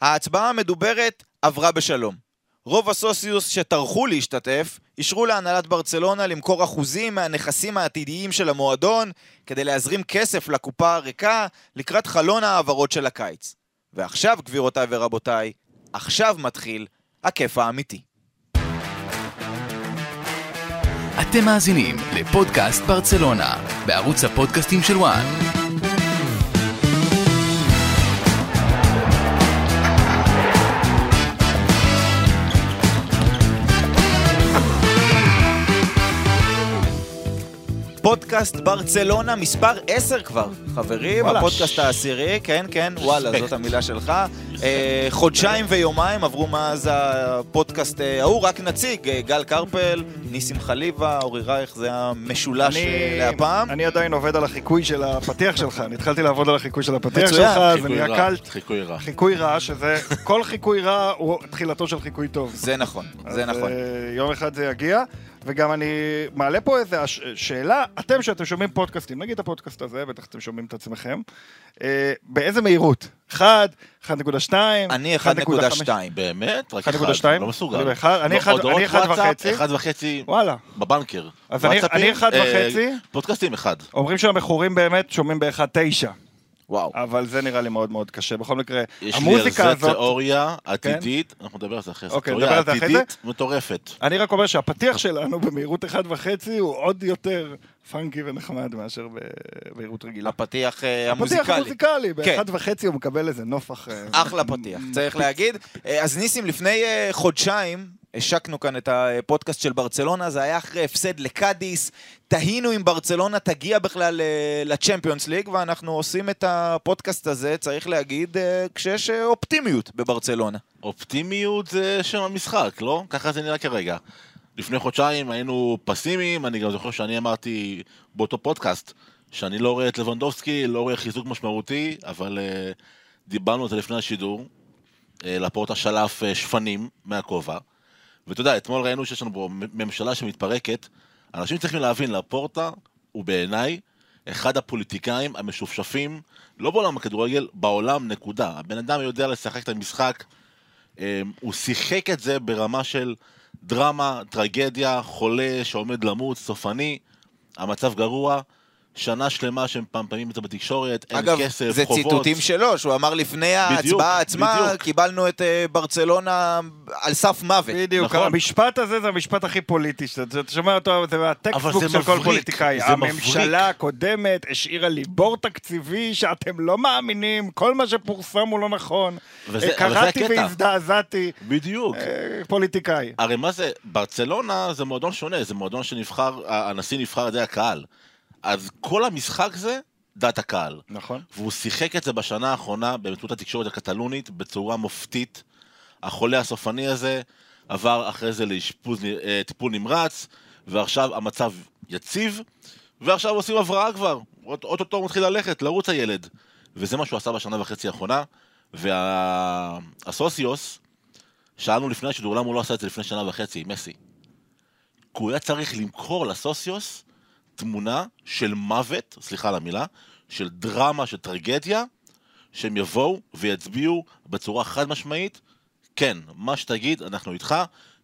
ההצבעה המדוברת עברה בשלום. רוב הסוסיוס שטרחו להשתתף, אישרו להנהלת ברצלונה למכור אחוזים מהנכסים העתידיים של המועדון כדי להזרים כסף לקופה הריקה לקראת חלון ההעברות של הקיץ. ועכשיו, גבירותיי ורבותיי, עכשיו מתחיל הכיף האמיתי. אתם מאזינים לפודקאסט ברצלונה, בערוץ הפודקאסטים של וואן. פודקאסט ברצלונה מספר 10 כבר, חברים, וואלה. הפודקאסט העשירי, כן, כן, וואלה, זאת המילה שלך. אה, חודשיים ויומיים עברו מאז הפודקאסט אה, ההוא, רק נציג, אה, גל קרפל, ניסים חליבה, אורי רייך, זה המשולש אה, להפעם. אני עדיין עובד על החיקוי של הפתיח שלך, אני התחלתי לעבוד על החיקוי של הפתיח מצוין. שלך, זה רע, קלט. חיקוי רע. חיקוי רע, שזה, כל חיקוי רע הוא תחילתו של חיקוי טוב. זה נכון, זה נכון. יום אחד זה יגיע, וגם אני מעלה פה איזו הש- שאלה, אתם שאתם שומעים פודקאסטים, נגיד הפודקאסט הזה, בטח אתם שומעים את עצמכם, אה, באיזה מהירות? 1, 1.2, אני 1.5? 1.2. באמת? רק 1.2? אחד, לא מסוגל. אני באחד- אני לא, אחד- הודעות אני אחד וואטסאפ, וחצי. אחד וחצי וואלה. בבנקר. אז אני- וואטסאפים, אני אחד אה, וחצי. פודקאסטים אחד. אומרים שהמכורים באמת שומעים ב-1.9. וואו. אבל זה נראה לי מאוד מאוד קשה. בכל מקרה, יש לי על המוזיקה זה הזאת... כן? תיאוריה עתידית, אנחנו נדבר על זה אחרי זה. אוקיי, תיאוריה נדבר על זה אחרי זה. עתידית מטורפת. אני רק אומר שהפתיח שלנו במהירות 1.5 הוא עוד יותר פאנקי ונחמד מאשר במהירות רגילה. הפתיח אה, הפתיח המוזיקלי. מוזיקלי, כן. ב-1.5 הוא מקבל איזה נופח... אחלה פתיח, צריך להגיד. אה, אז ניסים, לפני אה, חודשיים השקנו כאן את הפודקאסט של ברצלונה, זה היה אחרי הפסד לקאדיס, תהינו אם ברצלונה תגיע בכלל אה, לצ'מפיונס ליג, ואנחנו עושים את הפודקאסט הזה, צריך להגיד, אה, כשיש אה, אופטימיות בברצלונה. אופטימיות זה שם המשחק, לא? ככה זה נראה כרגע. לפני חודשיים היינו פסימיים, אני גם זוכר שאני אמרתי באותו פודקאסט שאני לא רואה את לבנדובסקי, לא רואה חיזוק משמעותי, אבל דיברנו על זה לפני השידור, לפורטה שלף שפנים מהכובע. ואתה יודע, אתמול ראינו שיש לנו פה ממשלה שמתפרקת. אנשים צריכים להבין, לפורטה הוא בעיניי אחד הפוליטיקאים המשופשפים, לא בעולם הכדורגל, בעולם נקודה. הבן אדם יודע לשחק את המשחק, אמ, הוא שיחק את זה ברמה של דרמה, טרגדיה, חולה שעומד למות, סופני, המצב גרוע, שנה שלמה שהם פעמים את זה בתקשורת, אין אגב, כסף, זה חובות. ציטוטים שלו, שהוא אמר לפני בדיוק, ההצבעה עצמה, בדיוק. קיבלנו את אה, ברצלונה על סף מוות. בדיוק, נכון. המשפט הזה זה המשפט הכי פוליטי, שאתה אתה שומע אותו, זה הטקסטבוק זה של כל מבריק, פוליטיקאי. זה הממשלה מבריק. הקודמת השאירה לי בור תקציבי שאתם לא מאמינים, כל מה שפורסם הוא לא נכון. וזה- זה קראתי. והזדעזעתי. בדיוק. אה, פוליטיקאי. הרי מה זה, ברצלונה זה מועדון שונה, זה מועדון שנבחר, הנשיא נבחר על ידי הקהל. אז כל המשחק זה דעת הקהל. נכון. והוא שיחק את זה בשנה האחרונה באמצעות התקשורת הקטלונית בצורה מופתית. החולה הסופני הזה עבר אחרי זה לאשפוז, אה, נמרץ, ועכשיו המצב יציב, ועכשיו עושים הבראה כבר. אוט- אוטוטו מתחיל ללכת, לרוץ הילד. וזה מה שהוא עשה בשנה וחצי האחרונה, והסוסיוס, שאלנו לפני השידור למה הוא לא עשה את זה לפני שנה וחצי, מסי. כי הוא היה צריך למכור לסוסיוס תמונה של מוות, סליחה על המילה, של דרמה, של טרגדיה, שהם יבואו ויצביעו בצורה חד משמעית, כן, מה שתגיד, אנחנו איתך,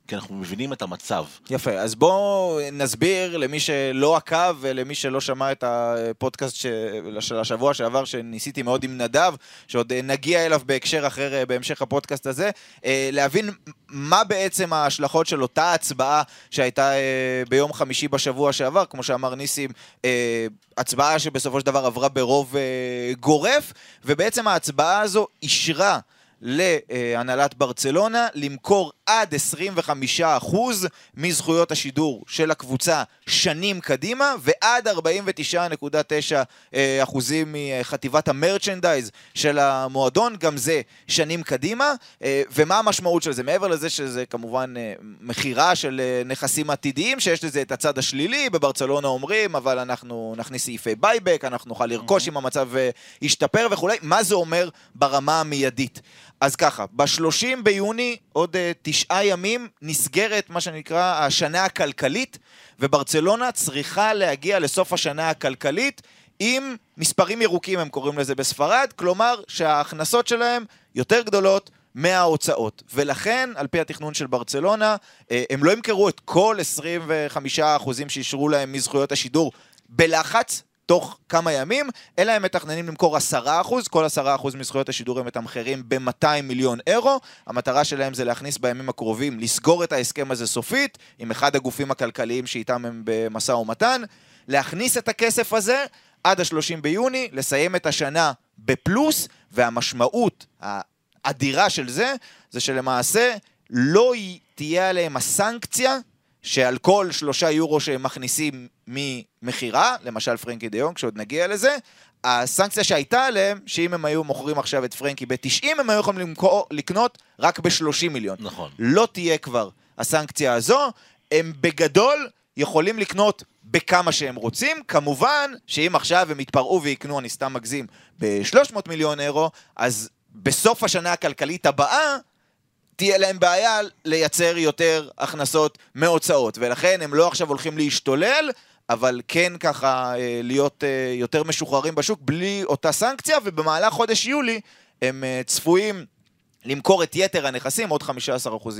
כי אנחנו מבינים את המצב. יפה, אז בואו נסביר למי שלא עקב ולמי שלא שמע את הפודקאסט ש... של השבוע שעבר, שניסיתי מאוד עם נדב, שעוד נגיע אליו בהקשר אחר אה, בהמשך הפודקאסט הזה, אה, להבין מה בעצם ההשלכות של אותה הצבעה שהייתה אה, ביום חמישי בשבוע שעבר, כמו שאמר ניסים, הצבעה שבסופו של דבר עברה ברוב גורף, ובעצם ההצבעה הזו אישרה להנהלת ברצלונה למכור עד 25% מזכויות השידור של הקבוצה שנים קדימה ועד 49.9 אה, אחוזים מחטיבת ה merchandise של המועדון, גם זה שנים קדימה. אה, ומה המשמעות של זה? מעבר לזה שזה כמובן אה, מכירה של אה, נכסים עתידיים, שיש לזה את הצד השלילי, בברצלונה אומרים, אבל אנחנו נכניס סעיפי buyback, אנחנו נוכל לרכוש אם המצב ישתפר וכולי. מה זה אומר ברמה המיידית? אז ככה, ב-30 ביוני, עוד uh, תשעה ימים, נסגרת מה שנקרא השנה הכלכלית, וברצלונה צריכה להגיע לסוף השנה הכלכלית עם מספרים ירוקים, הם קוראים לזה בספרד, כלומר שההכנסות שלהם יותר גדולות מההוצאות. ולכן, על פי התכנון של ברצלונה, אה, הם לא ימכרו את כל 25% שאישרו להם מזכויות השידור בלחץ, תוך כמה ימים, אלא הם מתכננים למכור 10%, כל 10% מזכויות השידור הם מתמחרים ב-200 מיליון אירו. המטרה שלהם זה להכניס בימים הקרובים, לסגור את ההסכם הזה סופית, עם אחד הגופים הכלכליים שאיתם הם במשא ומתן, להכניס את הכסף הזה עד ה-30 ביוני, לסיים את השנה בפלוס, והמשמעות האדירה של זה, זה שלמעשה לא תהיה עליהם הסנקציה שעל כל שלושה יורו שהם מכניסים ממכירה, למשל פרנקי דה יונג, כשעוד נגיע לזה, הסנקציה שהייתה עליהם, שאם הם היו מוכרים עכשיו את פרנקי ב-90, הם היו יכולים למכור, לקנות רק ב-30 מיליון. נכון. לא תהיה כבר הסנקציה הזו, הם בגדול יכולים לקנות בכמה שהם רוצים, כמובן שאם עכשיו הם יתפרעו ויקנו, אני סתם מגזים, ב-300 מיליון אירו, אז בסוף השנה הכלכלית הבאה, תהיה להם בעיה לייצר יותר הכנסות מהוצאות, ולכן הם לא עכשיו הולכים להשתולל, אבל כן ככה אה, להיות אה, יותר משוחררים בשוק בלי אותה סנקציה, ובמהלך חודש יולי הם אה, צפויים למכור את יתר הנכסים, עוד 15%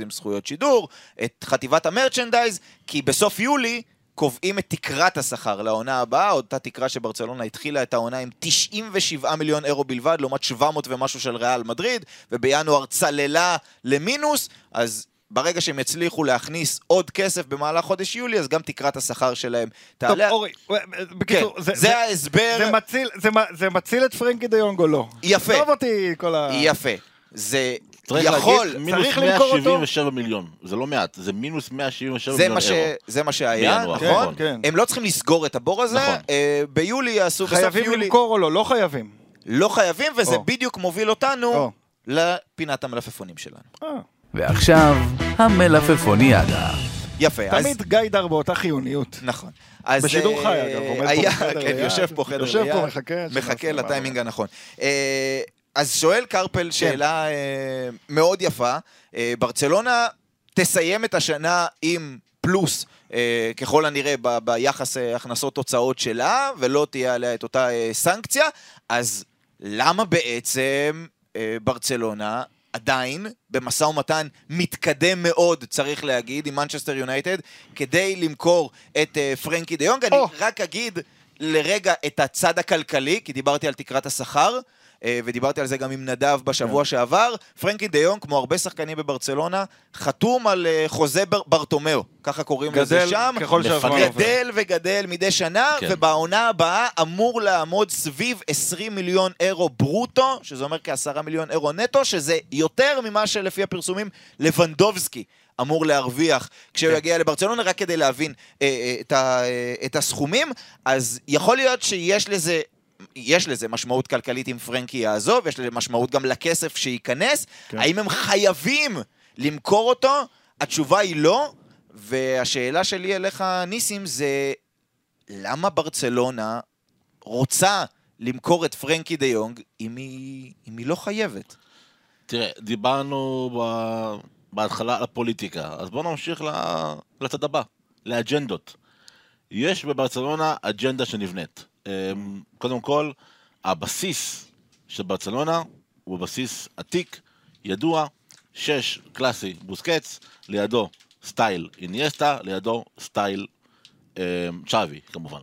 זכויות שידור, את חטיבת המרצ'נדייז, כי בסוף יולי קובעים את תקרת השכר לעונה הבאה, אותה תקרה שברצלונה התחילה את העונה עם 97 מיליון אירו בלבד, לעומת 700 ומשהו של ריאל מדריד, ובינואר צללה למינוס, אז ברגע שהם יצליחו להכניס עוד כסף במהלך חודש יולי, אז גם תקרת השכר שלהם טוב, תעלה. אורי, כן, בקיצור, זה, זה ההסבר. זה מציל, זה, זה מציל את פרנקי דה יונג או לא? יפה. עזוב אותי כל ה... יפה. זה צריך יכול, להגיד מינוס צריך למכור אותו. 177 מיליון, זה לא מעט, זה מינוס 177 זה מיליון מה, ש... אירו. זה מה שהיה, בינואר, נכון? כן, כן. הם לא צריכים לסגור את הבור הזה, נכון. אה, ביולי יעשו, בסוף חייבים יולי, למכור או לא? לא חייבים. לא חייבים, וזה או. בדיוק מוביל אותנו או. לפינת המלפפונים שלנו. אה, ועכשיו, המלפפוניאדה. יפה, אז... תמיד גיידר באותה חיוניות. נכון. אז, בשידור אה, חי, אגב, עומד פה בחדר כן, ליד. יושב פה חדר יושב פה, מחכה מחכה לטיימינג הנכון. אז שואל קרפל כן. שאלה אה, מאוד יפה. אה, ברצלונה תסיים את השנה עם פלוס. אה, ככל הנראה ב- ביחס אה, הכנסות-תוצאות שלה, ולא תהיה עליה את אותה אה, סנקציה, אז למה בעצם אה, ברצלונה עדיין במשא ומתן מתקדם מאוד, צריך להגיד, עם מנצ'סטר יונייטד, כדי למכור את אה, פרנקי דה יונג. אני או. רק אגיד לרגע את הצד הכלכלי, כי דיברתי על תקרת השכר. אה, ודיברתי על זה גם עם נדב בשבוע שעבר, פרנקי דה יונג, כמו הרבה שחקנים בברצלונה, חתום על אה, חוזה בר- ברטומיאו, ככה קוראים לזה שם. גדל וגדל מדי שנה, כן. ובעונה הבאה אמור לעמוד סביב 20 מיליון אירו ברוטו, שזה אומר כעשרה מיליון אירו נטו, שזה יותר ממה שלפי הפרסומים לבנדובסקי אמור להרוויח כשהוא כן. יגיע לברצלונה, רק כדי להבין אה, אה, את, ה, אה, את הסכומים. אז יכול להיות שיש לזה... יש לזה משמעות כלכלית אם פרנקי יעזוב, יש לזה משמעות גם לכסף שייכנס. כן. האם הם חייבים למכור אותו? התשובה היא לא, והשאלה שלי אליך, ניסים, זה למה ברצלונה רוצה למכור את פרנקי דה יונג אם היא, אם היא לא חייבת? תראה, דיברנו ב... בהתחלה על הפוליטיקה, אז בואו נמשיך ל- לצד הבא, לאג'נדות. יש בברצלונה אג'נדה שנבנית. אמ, קודם כל, הבסיס של ברצלונה הוא בסיס עתיק, ידוע, שש קלאסי בוסקץ, לידו סטייל אינייסטה, לידו סטייל אמ, צ'אבי כמובן.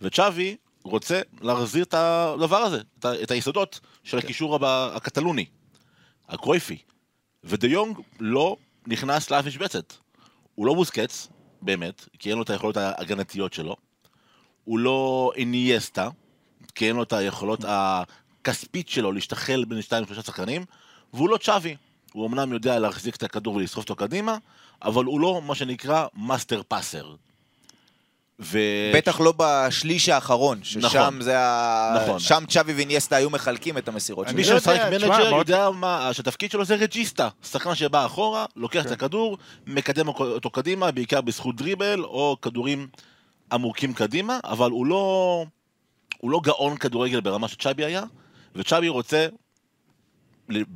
וצ'אבי רוצה להחזיר את הדבר הזה, את היסודות של הקישור הבא- הקטלוני, הקרויפי. ודה יונג לא נכנס לאף משבצת. הוא לא בוסקץ, באמת, כי אין לו את היכולות ההגנתיות שלו. הוא לא אינייסטה, כי אין לו את היכולות הכספית שלו להשתחל בין שתיים שלושה שחקנים, והוא לא צ'אבי. הוא אמנם יודע להחזיק את הכדור ולסחוף אותו קדימה, אבל הוא לא מה שנקרא master passer. ו... בטח לא בשליש האחרון, ששם נכון. זה ה... נכון. שם צ'אבי ואינייסטה היו מחלקים את המסירות אני מי שמשחק Manager יודע מה, שהתפקיד שלו זה regista. שחקן שבא אחורה, לוקח את כן. הכדור, מקדם אותו קדימה, בעיקר בזכות דריבל, או כדורים עמוקים קדימה, אבל הוא לא, הוא לא גאון כדורגל ברמה שצ'אבי היה, וצ'אבי רוצה,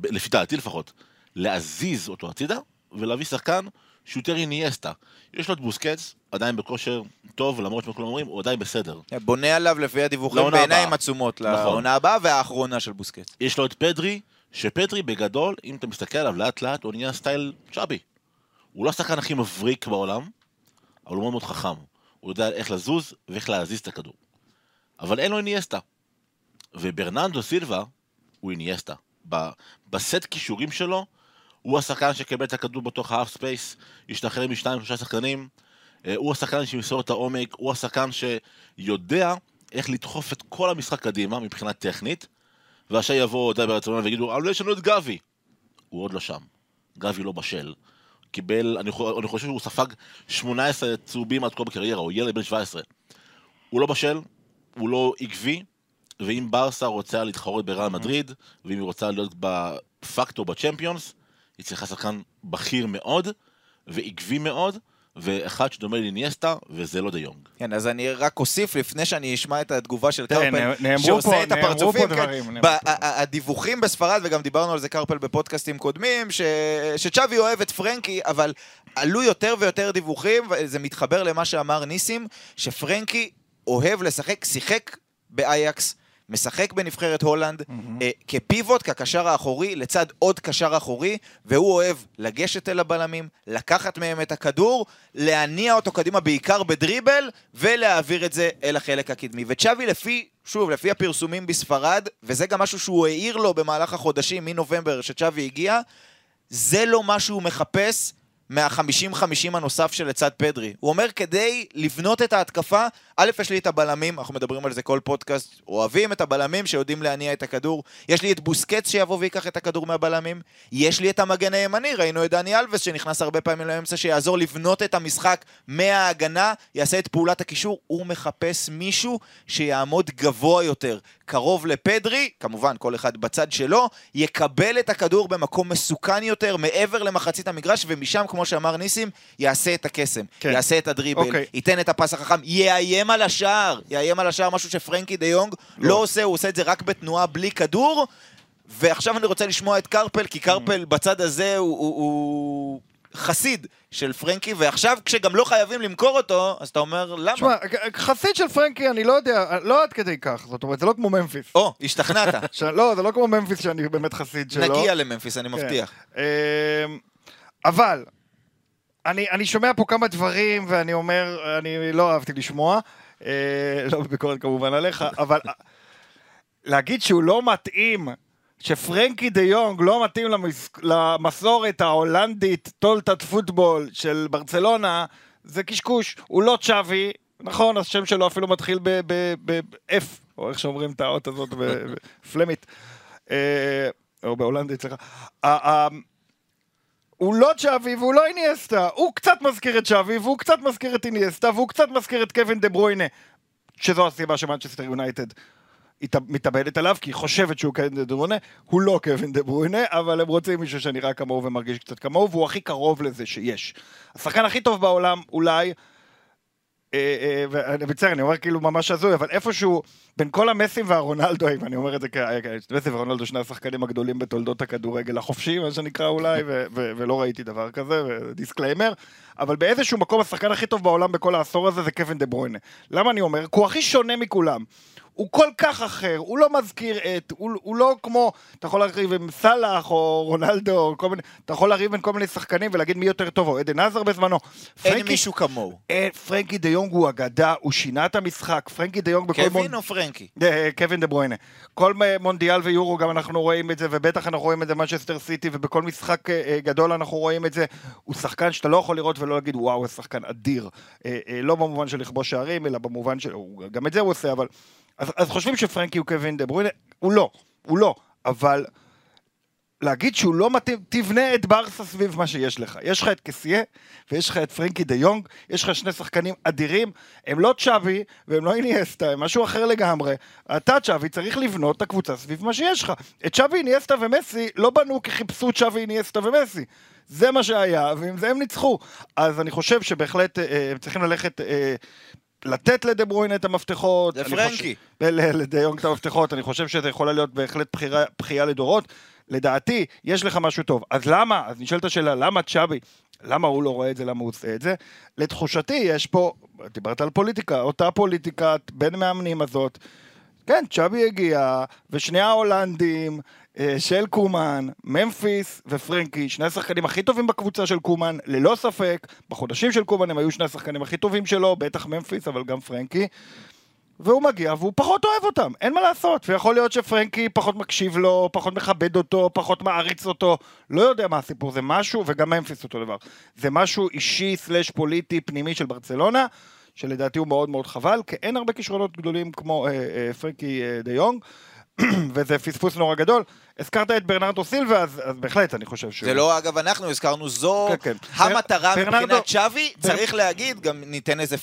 לפי דעתי לפחות, להזיז אותו הצידה, ולהביא שחקן שהוא יותר אינייסטה. יש לו את בוסקץ, עדיין בכושר טוב, למרות שכולם אומרים, הוא עדיין בסדר. בונה עליו לפי הדיווחים בעיניים. עצומות נכון. לעונה הבאה והאחרונה של בוסקט. יש לו את פדרי, שפדרי בגדול, אם אתה מסתכל עליו לאט לאט, הוא נהיה סטייל צ'אבי. הוא לא השחקן הכי מבריק בעולם, אבל הוא מאוד מאוד חכם. הוא יודע איך לזוז ואיך להזיז את הכדור. אבל אין לו איניאסטה. וברננדו סילבה הוא אינייסטה. בסט כישורים שלו, הוא השחקן שקיבל את הכדור בתוך half space, השתחרר משניים שלושה שחקנים, אה, הוא השחקן שימסור את העומק, הוא השחקן שיודע איך לדחוף את כל המשחק קדימה מבחינה טכנית, ועכשיו יבוא די ברצלונה ויגידו, אבל יש לנו את גבי. הוא עוד לא שם. גבי לא בשל. קיבל, אני, אני חושב שהוא ספג 18 צהובים עד כה בקריירה, הוא ילד בן 17. הוא לא בשל, הוא לא עקבי, ואם ברסה רוצה להתחרות בריאל מדריד, ואם היא רוצה להיות בפקטור בצ'מפיונס, היא צריכה שחקן בכיר מאוד, ועקבי מאוד, ואחד שדומה לאיניאסטה, וזה לא דה יונג. כן, אז אני רק אוסיף לפני שאני אשמע את התגובה של קרפל, שעושה פה- את הפרצופים, כן, ב- הדיווחים בספרד, וגם דיברנו על זה קרפל בפודקאסטים קודמים, ש- שצ'אבי אוהב את פרנקי, אבל עלו יותר ויותר דיווחים, וזה מתחבר למה שאמר ניסים, שפרנקי אוהב לשחק, שיחק באייקס. משחק בנבחרת הולנד אה, כפיבוט, כקשר האחורי, לצד עוד קשר אחורי, והוא אוהב לגשת אל הבלמים, לקחת מהם את הכדור, להניע אותו קדימה בעיקר בדריבל, ולהעביר את זה אל החלק הקדמי. וצ'אבי לפי, שוב, לפי הפרסומים בספרד, וזה גם משהו שהוא העיר לו במהלך החודשים מנובמבר שצ'אבי הגיע, זה לא מה שהוא מחפש מה-50-50 הנוסף שלצד פדרי. הוא אומר, כדי לבנות את ההתקפה, א', יש לי את הבלמים, אנחנו מדברים על זה כל פודקאסט, אוהבים את הבלמים שיודעים להניע את הכדור. יש לי את בוסקץ שיבוא ויקח את הכדור מהבלמים. יש לי את המגן הימני, ראינו את דני אלווס שנכנס הרבה פעמים לאמצע, שיעזור לבנות את המשחק מההגנה, יעשה את פעולת הקישור. הוא מחפש מישהו שיעמוד גבוה יותר, קרוב לפדרי, כמובן כל אחד בצד שלו, יקבל את הכדור במקום מסוכן יותר, מעבר למחצית המגרש, ומשם, כמו שאמר ניסים, יעשה את הקסם. כן. יעשה את הדריבל, אוקיי. ייתן את הפס החכם, יאיים על השער, יאיים על השער, משהו שפרנקי דה יונג לא עושה, הוא עושה את זה רק בתנועה בלי כדור. ועכשיו אני רוצה לשמוע את קרפל, כי קרפל בצד הזה הוא, הוא, הוא חסיד של פרנקי, ועכשיו כשגם לא חייבים למכור אותו, אז אתה אומר, למה? תשמע, חסיד של פרנקי, אני לא יודע, לא עד כדי כך, זאת אומרת, זה לא כמו ממפיס. או, השתכנעת. ש- לא, זה לא כמו ממפיס שאני באמת חסיד שלו. נגיע לממפיס, אני מבטיח. כן. אמ, אבל, אני, אני שומע פה כמה דברים, ואני אומר, אני לא אהבתי לשמוע, אה, לא בביקורת כמובן עליך, אבל להגיד שהוא לא מתאים, שפרנקי דה יונג לא מתאים למס, למסורת ההולנדית, טולטת פוטבול של ברצלונה, זה קשקוש. הוא לא צ'אבי, נכון, השם שלו אפילו מתחיל ב-F, או איך שאומרים את האות הזאת בפלמית. אה, או בהולנדית, סליחה. הוא לא צ'אבי והוא לא איניאסטה, הוא קצת מזכיר את צ'אבי והוא קצת מזכיר את איניאסטה והוא קצת מזכיר את קווין דה ברוינה, שזו הסיבה שמנצ'סטר יונייטד מתאבדת עליו, כי היא חושבת שהוא קווין דה ברוינה, הוא לא קווין דה ברוינה, אבל הם רוצים מישהו שנראה כמוהו ומרגיש קצת כמוהו, והוא הכי קרוב לזה שיש. השחקן הכי טוב בעולם, אולי, מצטער, אני אומר כאילו ממש הזוי, אבל איפשהו בין כל המסים והרונלדואים, ואני אומר את זה כ... כ- מסי ורונלדו שני השחקנים הגדולים בתולדות הכדורגל החופשי, מה שנקרא אולי, ולא ראיתי דבר כזה, ו disclaimer, אבל באיזשהו מקום השחקן הכי טוב בעולם בכל העשור הזה זה קווין דה ברוינה. למה אני אומר? כי הוא הכי שונה מכולם. הוא כל כך אחר, הוא לא מזכיר את, הוא, הוא לא כמו, אתה יכול לריב עם סאלח או רונלדו, או כל מיני, אתה יכול לריב בין כל מיני שחקנים ולהגיד מי יותר טוב, או עדן הזאר בזמנו. אין פרנקי- מישהו כמוהו. אה, פרנקי דה יונג הוא אגדה, הוא שינה את המשחק, פרנקי דה יונג בכל מונ... קווין או פרנקי? אה, קווין דה ברוינה. כל מונדיאל ויורו גם אנחנו רואים את זה, ובטח אנחנו רואים את זה במנצ'סטר סיטי, ובכל משחק אה, גדול אנחנו רואים את זה. הוא שחקן שאתה לא יכול לראות ולא להגיד, וואו, הוא שחקן אדיר. אה, אה, לא במובן של לכבוש שערים, אלא במובן של... גם את זה הוא עושה, אבל... אז, אז חושבים שפרנקי הוא קווין דה ברוינה? הוא לא, הוא לא. אבל להגיד שהוא לא מתאים, תבנה את ברסה סביב מה שיש לך. יש לך את קסיה, ויש לך את פרנקי דה יונג, יש לך שני שחקנים אדירים, הם לא צ'אבי, והם לא איניאסטה, הם משהו אחר לגמרי. אתה צ'אבי צריך לבנות את הקבוצה סביב מה שיש לך. את צ'אבי, איניאסטה ומסי לא בנו כי חיפשו צ'אבי, איניאסטה ומסי. זה מה שהיה, ועם זה הם ניצחו. אז אני חושב שבהחלט אה, הם צריכים ללכת... לתת לדה את המפתחות. זה אני פרנקי. חושב- ול- לדה יונג את המפתחות, אני חושב שזה יכולה להיות בהחלט בחירה, בחייה לדורות. לדעתי, יש לך משהו טוב. אז למה? אז נשאלת השאלה, למה צ'אבי? למה הוא לא רואה את זה? למה הוא עושה את זה? לתחושתי, יש פה, דיברת על פוליטיקה, אותה פוליטיקת בין מאמנים הזאת. כן, צ'אבי הגיע, ושני ההולנדים, של קומן, ממפיס ופרנקי, שני השחקנים הכי טובים בקבוצה של קומן, ללא ספק, בחודשים של קומן הם היו שני השחקנים הכי טובים שלו, בטח ממפיס, אבל גם פרנקי. והוא מגיע והוא פחות אוהב אותם, אין מה לעשות. ויכול להיות שפרנקי פחות מקשיב לו, פחות מכבד אותו, פחות מעריץ אותו, לא יודע מה הסיפור, זה משהו, וגם ממפיס אותו דבר. זה משהו אישי slash פוליטי פנימי של ברצלונה, שלדעתי הוא מאוד מאוד חבל, כי אין הרבה כישרונות גדולים כמו אה, אה, פרנקי אה, דה יונג. וזה פספוס נורא גדול. הזכרת את ברנרדו סילבה, אז, אז בהחלט אני חושב ש... זה לא, אגב, אנחנו הזכרנו, זו כן, כן. המטרה ברנרדו- מבחינת שווי. בר- צריך להגיד, גם ניתן איזה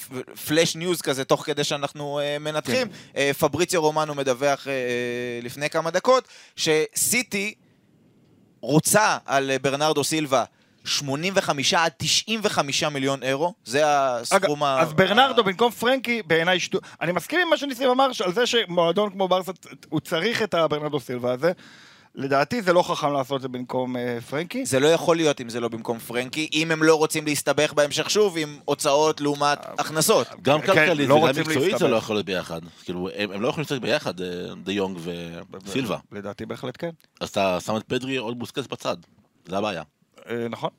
flash news כזה תוך כדי שאנחנו אה, מנתחים. כן. אה, פבריציו רומנו מדווח אה, לפני כמה דקות, שסיטי רוצה על אה, ברנרדו סילבה 85 עד 95 מיליון אירו, זה הסכום ה... אז ברנרדו במקום פרנקי, בעיניי שטות. אני מסכים עם מה שניסים אמר, על זה שמועדון כמו ברסה, הוא צריך את הברנרדו סילבה הזה. לדעתי זה לא חכם לעשות את זה במקום אה, פרנקי. זה לא יכול להיות אם זה לא במקום פרנקי, אם הם לא רוצים להסתבך בהמשך שוב עם הוצאות לעומת הכנסות. גם כן, כלכלית לא וגם רוצים מקצועית זה להסתבך. לא יכול להיות ביחד. כאילו, הם הם לא יכולים לשחק ביחד, אה, דה יונג וסילבה. לדעתי בהחלט כן. אז אתה שם את פדרי עוד בוסקס בצד. זה הבעיה. אה, נכון.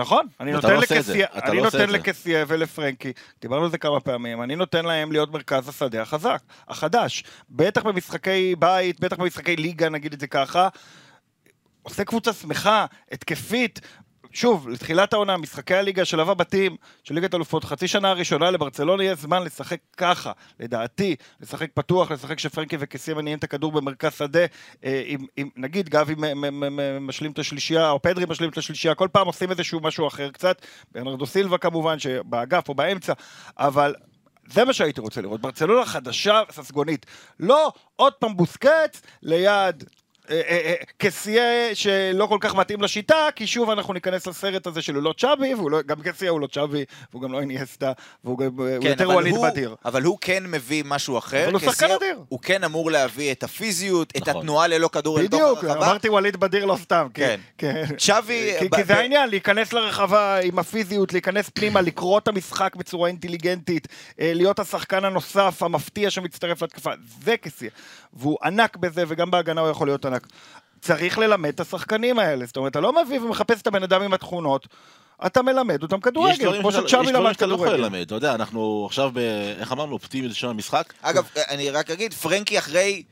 נכון, אני נותן לא לקסיה, אני לא נותן. לקסיה ולפרנקי, דיברנו על זה כמה פעמים, אני נותן להם להיות מרכז השדה החזק, החדש, בטח במשחקי בית, בטח במשחקי ליגה, נגיד את זה ככה, עושה קבוצה שמחה, התקפית, שוב, לתחילת העונה, משחקי הליגה, שלב הבתים של ליגת אלופות, חצי שנה הראשונה לברצלונה יהיה זמן לשחק ככה, לדעתי, לשחק פתוח, לשחק שפרנקי וקסיה מניעים את הכדור במרכז שדה, אה, עם, עם, נגיד גבי משלים את השלישייה, או פדרי משלים את השלישייה, כל פעם עושים איזשהו משהו אחר קצת, ברנרדו סילבה כמובן, שבאגף או באמצע, אבל זה מה שהייתי רוצה לראות, ברצלונה חדשה ססגונית. לא עוד פעם בוסקץ ליד קסיה שלא כל כך מתאים לשיטה, כי שוב אנחנו ניכנס לסרט הזה של הוא לא צ'אבי, והוא לא- גם קסיה הוא לא צ'אבי, והוא גם לא איניאסטה, והוא גם- כן, יותר ווליד בדיר. אבל הוא כן מביא משהו אחר. אבל הוא שחקן אדיר. הוא כן אמור להביא את הפיזיות, את נכון. התנועה ללא כדור אל תוך בדיוק, הרחבה. אמרתי ווליד בדיר לא סתם, כן. כן. שווי... כי, זה העניין, להיכנס לרחבה עם הפיזיות, להיכנס פנימה, לקרוא את המשחק בצורה אינטליגנטית, אה, להיות השחקן הנוסף, המפתיע שמצטרף להתקפה, זה קסיה. והוא ענק בזה, וגם בהגנה הוא יכול להיות ענק. צריך ללמד את השחקנים האלה, זאת אומרת, אתה לא מביא ומחפש את הבן אדם עם התכונות, אתה מלמד אותם יש כדורגל, כמו שצ'אבי יש דברים למד שאתה לא יכול כדורגל. ללמד. אתה יודע, אנחנו עכשיו, ב- איך אמרנו, אופטימיות של המשחק. אגב, אני רק אגיד, פרנקי אחרי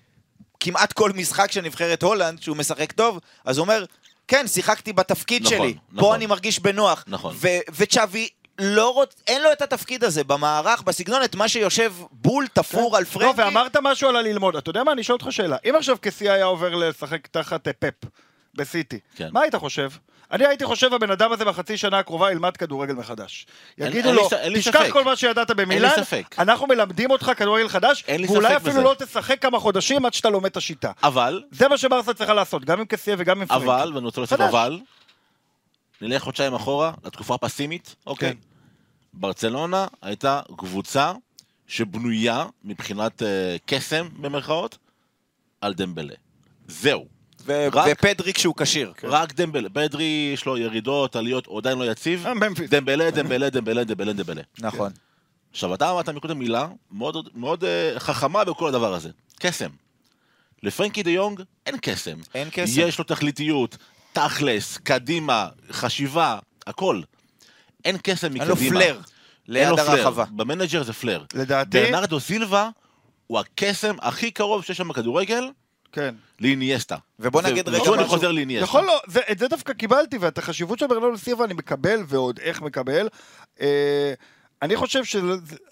כמעט כל משחק של נבחרת הולנד, שהוא משחק טוב, אז הוא אומר, כן, שיחקתי בתפקיד נכון, שלי, פה נכון. אני מרגיש בנוח. נכון. וצ'אבי... לא רוצ... אין לו את התפקיד הזה במערך, בסגנון, את מה שיושב בול תפור על לא, פרנקי. ואמרת משהו על הללמוד, אתה יודע מה, אני אשאל אותך שאלה. אם עכשיו קסיה היה עובר לשחק תחת אה, פפ בסיטי, כן. מה היית חושב? אני הייתי חושב הבן אדם הזה בחצי שנה הקרובה ילמד כדורגל מחדש. יגידו לו, תשכח. כל מה שידעת במילאן, ספק. אנחנו מלמדים אותך כדורגל חדש, ואולי אפילו בזה. לא תשחק כמה חודשים עד שאתה לומד את השיטה. אבל, זה מה שברסה צריכה לעשות, גם עם קסיה וגם עם פרנקי. אבל, ואני רוצה להוסיף. אבל, נלך חודשיים אחורה, לתקופה הפסימית, אוקיי? כן. ברצלונה הייתה קבוצה שבנויה מבחינת אה, קסם, במרכאות, על דמבלה. זהו. ו- רק- ופדרי כשהוא כשיר. רק דמבלה. פדרי יש לו ירידות, עליות, הוא עדיין לא יציב. אה. דמבלה, דמבלה, דמבלה, דמבלה, דמבלה. נכון. עכשיו, אתה אמרת מקודם מילה מאוד, מאוד אה, חכמה בכל הדבר הזה. קסם. לפרנקי דה יונג אין קסם. אין קסם. יש לו תכליתיות, תכלס, קדימה, חשיבה, הכל. אין קסם מקדימה. אין לו flair ליד. הרחבה. במנג'ר זה flair. לדעתי, ברנרדו סילבה הוא הקסם הכי קרוב שיש שם בכדורגל כן. לאיניאסטה. ובוא נגיד רגע ופה אני משהו. חוזר לאיניאסטה. יכול לא, זה, את זה דווקא קיבלתי, ואת החשיבות של ברנרדו סילבה אני מקבל, ועוד איך מקבל. אה, אני חושב ש...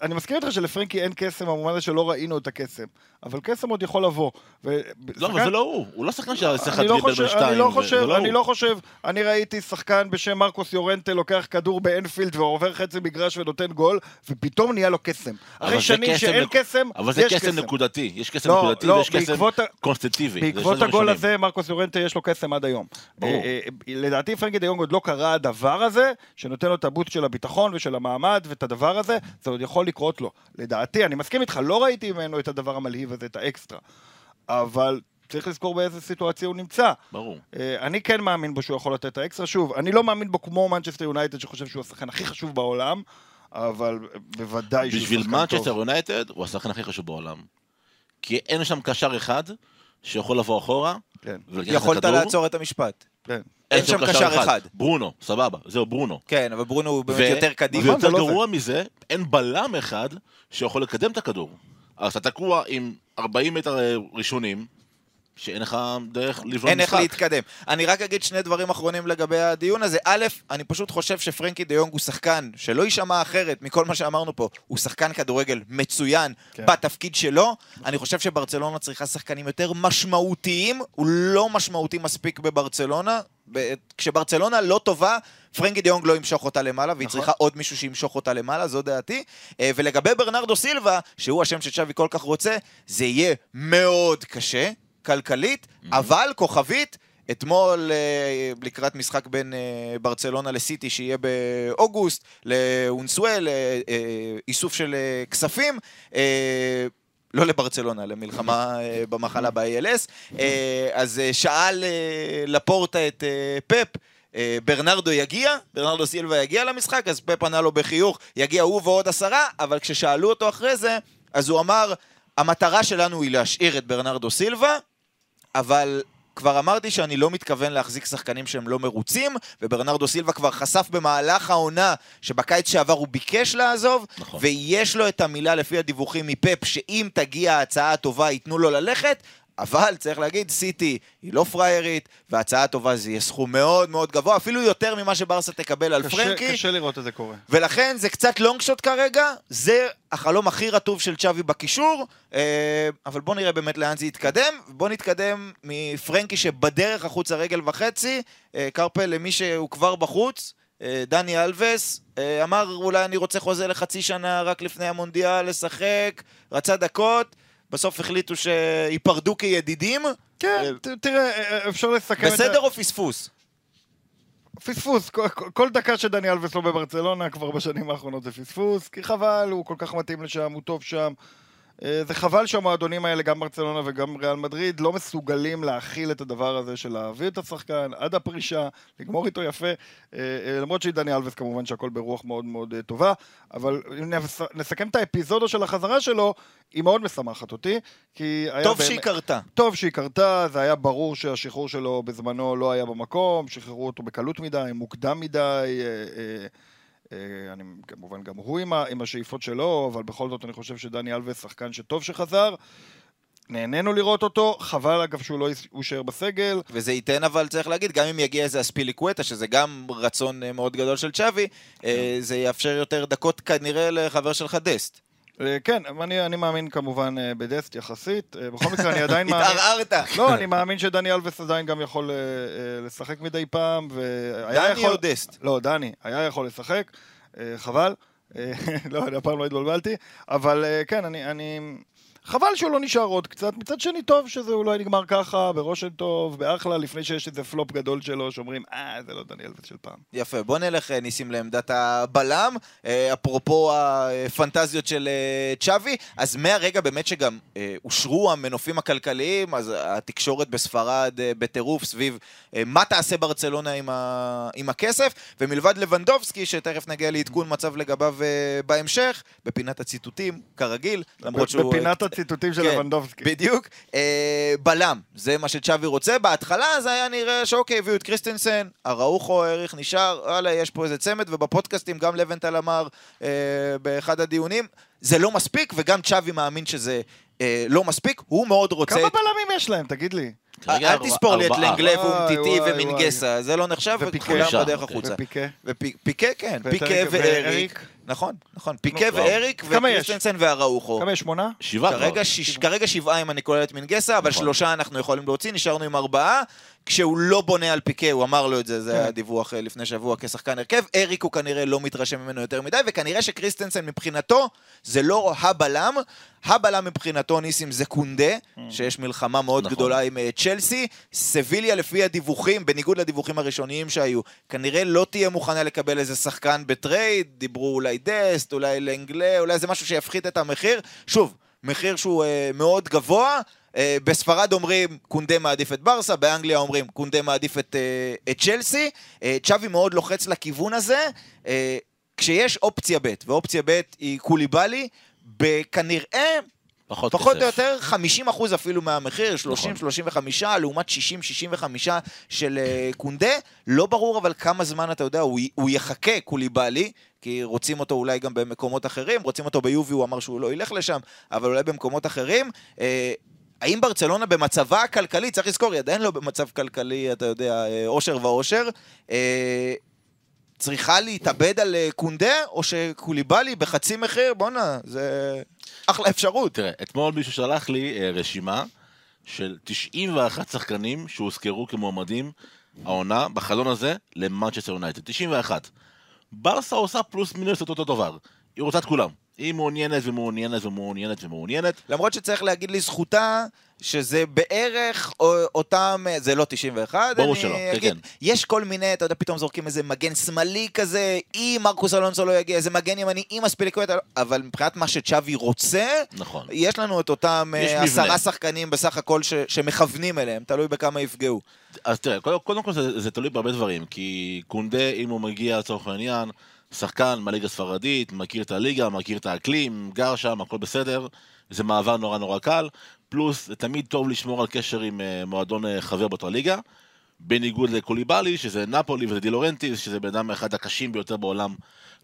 אני מסכים איתך שלפרנקי אין קסם, במובן הזה שלא ראינו את הקסם. אבל קסם עוד יכול לבוא. ו... לא, אבל זה לא הוא. הוא לא שחקן לך אני לא בין שתיים. אני לא חושב, לא אני. לא חושב, אני ראיתי שחקן בשם מרקוס יורנטה לוקח כדור באנפילד ועובר חצי מגרש ונותן גול, ופתאום נהיה לו קסם. אחרי שנים קסם שאין נק- קסם, אבל זה קסם נקודתי. יש קסם לא, נקודתי לא, ויש קסם קונסטנטיבי. בעקבות הגול הזה, מרקוס יורנטה יש לו קסם עד היום. אה, אה, לדעתי פרנקי דה יונג עוד לא קרה הדבר הזה, שנותן לו את ה boost של הביטחון ושל המעמד ואת הדבר הזה, זה עוד יכול לקרות לו. לדעתי, אני מסכים איתך, לא ראיתי ממנו את הדבר המלהיב הזה, את האקסטרה. אבל צריך לזכור באיזה סיטואציה הוא נמצא. ברור. אה, אני כן מאמין בו שהוא יכול לתת את האקסטרה. שוב, אני לא מאמין בו כמו מנצ'סטר יונייטד, שחושב שהוא השחקן הכי חשוב בעולם, אבל בוודאי שהוא בשביל שחקן טוב. מנצ'סטר יונייטד הוא השחקן הכי חשוב בעולם. כי אין שם קשר אחד שיכול לבוא אחורה, כן. יכולת הכדור. לעצור את המשפט. כן. אין שם קשר אחד. ברונו, סבבה, זהו ברונו. כן, אבל ברונו הוא באמת ו- יותר קדימה. זה ויותר לא גרוע מזה, אין בלם אחד שיכול לקדם את הכדור. אז אתה תקוע עם 40 מטר אה, ראשונים, שאין לך דרך לבנות אין איך משחק. להתקדם. אני רק אגיד שני דברים אחרונים לגבי הדיון הזה. א', אני פשוט חושב שפרנקי דה יונג הוא שחקן שלא יישמע אחרת מכל מה שאמרנו פה. הוא שחקן כדורגל מצוין כן. בתפקיד שלו. אני חושב שברצלונה צריכה שחקנים יותר משמעותיים. הוא לא משמעותי מספיק בברצלונה. כשברצלונה לא טובה, פרנקי דה יונג לא ימשוך אותה למעלה, והיא נכון. צריכה עוד מישהו שימשוך אותה למעלה, זו דעתי. אה, ולגבי ברנרדו סילבה, שהוא השם שצ'אבי כל כך רוצה, זה יהיה מאוד קשה, כלכלית, אבל כוכבית, אתמול אה, לקראת משחק בין אה, ברצלונה לסיטי שיהיה באוגוסט, לאונסואל, איסוף של כספים. לא לברצלונה, למלחמה במחלה ב-ALS. אז שאל לפורטה את פפ, ברנרדו יגיע, ברנרדו סילבה יגיע למשחק, אז פפ ענה לו בחיוך, יגיע הוא ועוד עשרה, אבל כששאלו אותו אחרי זה, אז הוא אמר, המטרה שלנו היא להשאיר את ברנרדו סילבה, אבל כבר אמרתי שאני לא מתכוון להחזיק שחקנים שהם לא מרוצים, וברנרדו סילבה כבר חשף במהלך העונה שבקיץ שעבר הוא ביקש לעזוב, נכון. ויש לו את המילה לפי הדיווחים מפפ, שאם תגיע ההצעה הטובה ייתנו לו ללכת, אבל צריך להגיד, סיטי היא לא פריירית, וההצעה הטובה זה יהיה סכום מאוד מאוד גבוה, אפילו יותר ממה שברסה תקבל על קשה- פרנקי. קשה לראות את זה קורה. ולכן זה קצת לונג שוט כרגע, זה החלום הכי רטוב של צ'אבי בקישור, אה, אבל בואו נראה באמת לאן זה יתקדם. בואו נתקדם מפרנקי שבדרך החוצה רגל וחצי, אה, קרפל למי שהוא כבר בחוץ, אה, דני אלווס, אמר אולי אני רוצה חוזה לחצי שנה רק לפני המונדיאל לשחק, רצה דקות, בסוף החליטו שייפרדו כידידים. כן, אה, תראה, אה, אפשר לסכם את זה. בסדר או פספוס? פספוס, כל, כל- דקה שדני אלווס לא בברצלונה כבר בשנים האחרונות זה פספוס, כי חבל, הוא כל כך מתאים לשם, הוא טוב שם. אה, זה חבל שהמועדונים האלה, גם ברצלונה וגם ריאל מדריד, לא מסוגלים להכיל את הדבר הזה של להביא את השחקן עד הפרישה, לגמור איתו יפה, אה, אה, למרות שהיא דני אלווס כמובן שהכל ברוח מאוד מאוד טובה, אבל אם נס- נסכם את האפיזודה של החזרה שלו, היא מאוד משמחת אותי, כי היה טוב באמת- שהיא קרתה. טוב שהיא קרתה, זה היה ברור שהשחרור שלו בזמנו לא היה במקום, שחררו אותו בקלות מדי, מוקדם מדי, אה, אה, אני כמובן גם הוא עם, ה, עם השאיפות שלו, אבל בכל זאת אני חושב שדני אלווס שחקן שטוב שחזר. נהנינו לראות אותו, חבל אגב שהוא לא יישאר בסגל. וזה ייתן אבל, צריך להגיד, גם אם יגיע איזה אספיליקווטה, שזה גם רצון אה, מאוד גדול של צ'אבי, אה, זה יאפשר יותר דקות כנראה לחבר שלך דסט. אה, כן, אני, אני מאמין כמובן אה, בדסט יחסית. אה, בכל מקרה, אני עדיין מאמין... התערערת. לא, אני מאמין שדני אלווס עדיין גם יכול לשחק מדי פעם, והיה דני יכול... או דסט? לא, דני, היה יכול לשחק, חבל. לא, הפעם לא התבלבלתי, אבל כן, אני, אני... חבל שהוא לא נשאר עוד קצת. מצד שני, טוב שזה אולי נגמר ככה, ברושם טוב, באחלה, לפני שיש איזה פלופ גדול שלו, שאומרים, אה, זה לא דני אלווס של פעם. יפה, בוא נלך, אה, ניסים, לעמדת הבלם. אה, אפרופו הפנטזיות של אה, צ'אבי, אז מהרגע באמת שגם אושרו המנופים הכלכליים, אז התקשורת בספרד בטירוף סביב מה תעשה ברצלונה עם, ה... עם הכסף, ומלבד לבנדובסקי, שתכף נגיע לעדכון מצב לגביו בהמשך, בפינת הציטוטים, כרגיל, למרות שהוא... בפינת הציטוטים של כן, לבנדובסקי. בדיוק. אה, בלם, זה מה שצ'אבי רוצה. בהתחלה זה היה נראה שאוקיי, הביאו את קריסטנסן, אראוחו העריך נשאר, וואלה, יש פה איזה צמד, ובפודקאסטים גם לבנטל אמר אה, באחד הדיונים, זה לא מספיק, וגם צ'אבי מאמין שזה אה, לא מספיק, הוא מאוד רוצה... כמה בלמים יש להם, תגיד לי? אל תספור לי את וואי, ואומטיטי ומינגסה, זה לא נחשב. וכולם בדרך. החוצה. ופיקה. ופיקה, כן, פיקה ואריק. נכון, נכון, פיקה נו, ואריק? וקריסטנסן ואראוחו. כמה יש? שמונה? שבעה כבר. כרגע, שיש, כרגע שבעה אם אני כולל את מנגסה, אבל נכון. שלושה אנחנו יכולים להוציא, נשארנו עם ארבעה. כשהוא לא בונה על פיקה, הוא אמר לו את זה, זה כן. היה דיווח אה, לפני שבוע כשחקן הרכב. אריק הוא כנראה לא מתרשם ממנו יותר מדי, וכנראה שקריסטנסן מבחינתו זה לא הבלם. הבלם מבחינתו, ניסים, זה קונדה, שיש מלחמה מאוד נכון. גדולה עם אה, צ'לסי. סביליה, לפי הדיווחים, בניגוד לדיווחים הראשוניים שהיו, כנראה לא תהיה מוכנה לקבל איזה שחקן בטרייד, דיברו אולי דסט, אולי לנגלה, אולי זה משהו שיפחית את המחיר. שוב, מחיר שהוא אה, מאוד גבוה. אה, בספרד אומרים קונדה מעדיף את ברסה, באנגליה אומרים קונדה מעדיף את, אה, את צ'לסי. אה, צ'אבי מאוד לוחץ לכיוון הזה. כשיש אופציה ב', ואופציה ב' היא קוליבאלי, בכנראה פחות פחות כסף. או יותר 50 אחוז אפילו מהמחיר, 30, נכון. 35, לעומת 60, 65 של אה, קונדה. לא ברור אבל כמה זמן, אתה יודע, הוא, הוא יחכה קוליבאלי, כי רוצים אותו אולי גם במקומות אחרים, רוצים אותו ביובי, הוא אמר שהוא לא ילך לשם, אבל אולי במקומות אחרים. האם ברצלונה במצבה הכלכלי, צריך לזכור, היא עדיין לא במצב כלכלי, אתה יודע, אה, אושר ואושר, אה, צריכה להתאבד על אה, קונדה, או שקוליבאלי בחצי מחיר? בואנה, זה אחלה אפשרות. תראה, אתמול מישהו שלח לי אה, רשימה של 91 שחקנים שהוזכרו כמועמדים העונה, בחלון הזה, למנצ'סטר יונייטד. 91. ברסה עושה פלוס מינוס אותו דבר. היא רוצה את כולם. היא מעוניינת ומעוניינת ומעוניינת ומעוניינת. למרות שצריך להגיד לזכותה שזה בערך או- אותם, זה לא 91, ברור שלא, כן, כן. יש כל מיני, אתה יודע, פתאום זורקים איזה מגן שמאלי כזה, אם מרקוס אלונסו לא יגיע, איזה מגן ימני, אם אספיליקווטה, לא- אבל מבחינת מה שצ'אבי רוצה, נכון. יש לנו את אותם אה, מבנה. עשרה שחקנים בסך הכל ש- שמכוונים אליהם, תלוי בכמה יפגעו. אז תראה, קודם כל זה, זה תלוי בהרבה דברים, כי קונדה, אם הוא מגיע לצורך העניין, שחקן מהליגה הספרדית, מכיר את הליגה, מכיר את האקלים, גר שם, הכל בסדר, זה מעבר נורא נורא קל, פלוס זה תמיד טוב לשמור על קשר עם אה, מועדון אה, חבר באותה ליגה, בניגוד לקוליבאלי, שזה נפולי וזה דה לאורנטיס, שזה בן אדם אחד הקשים ביותר בעולם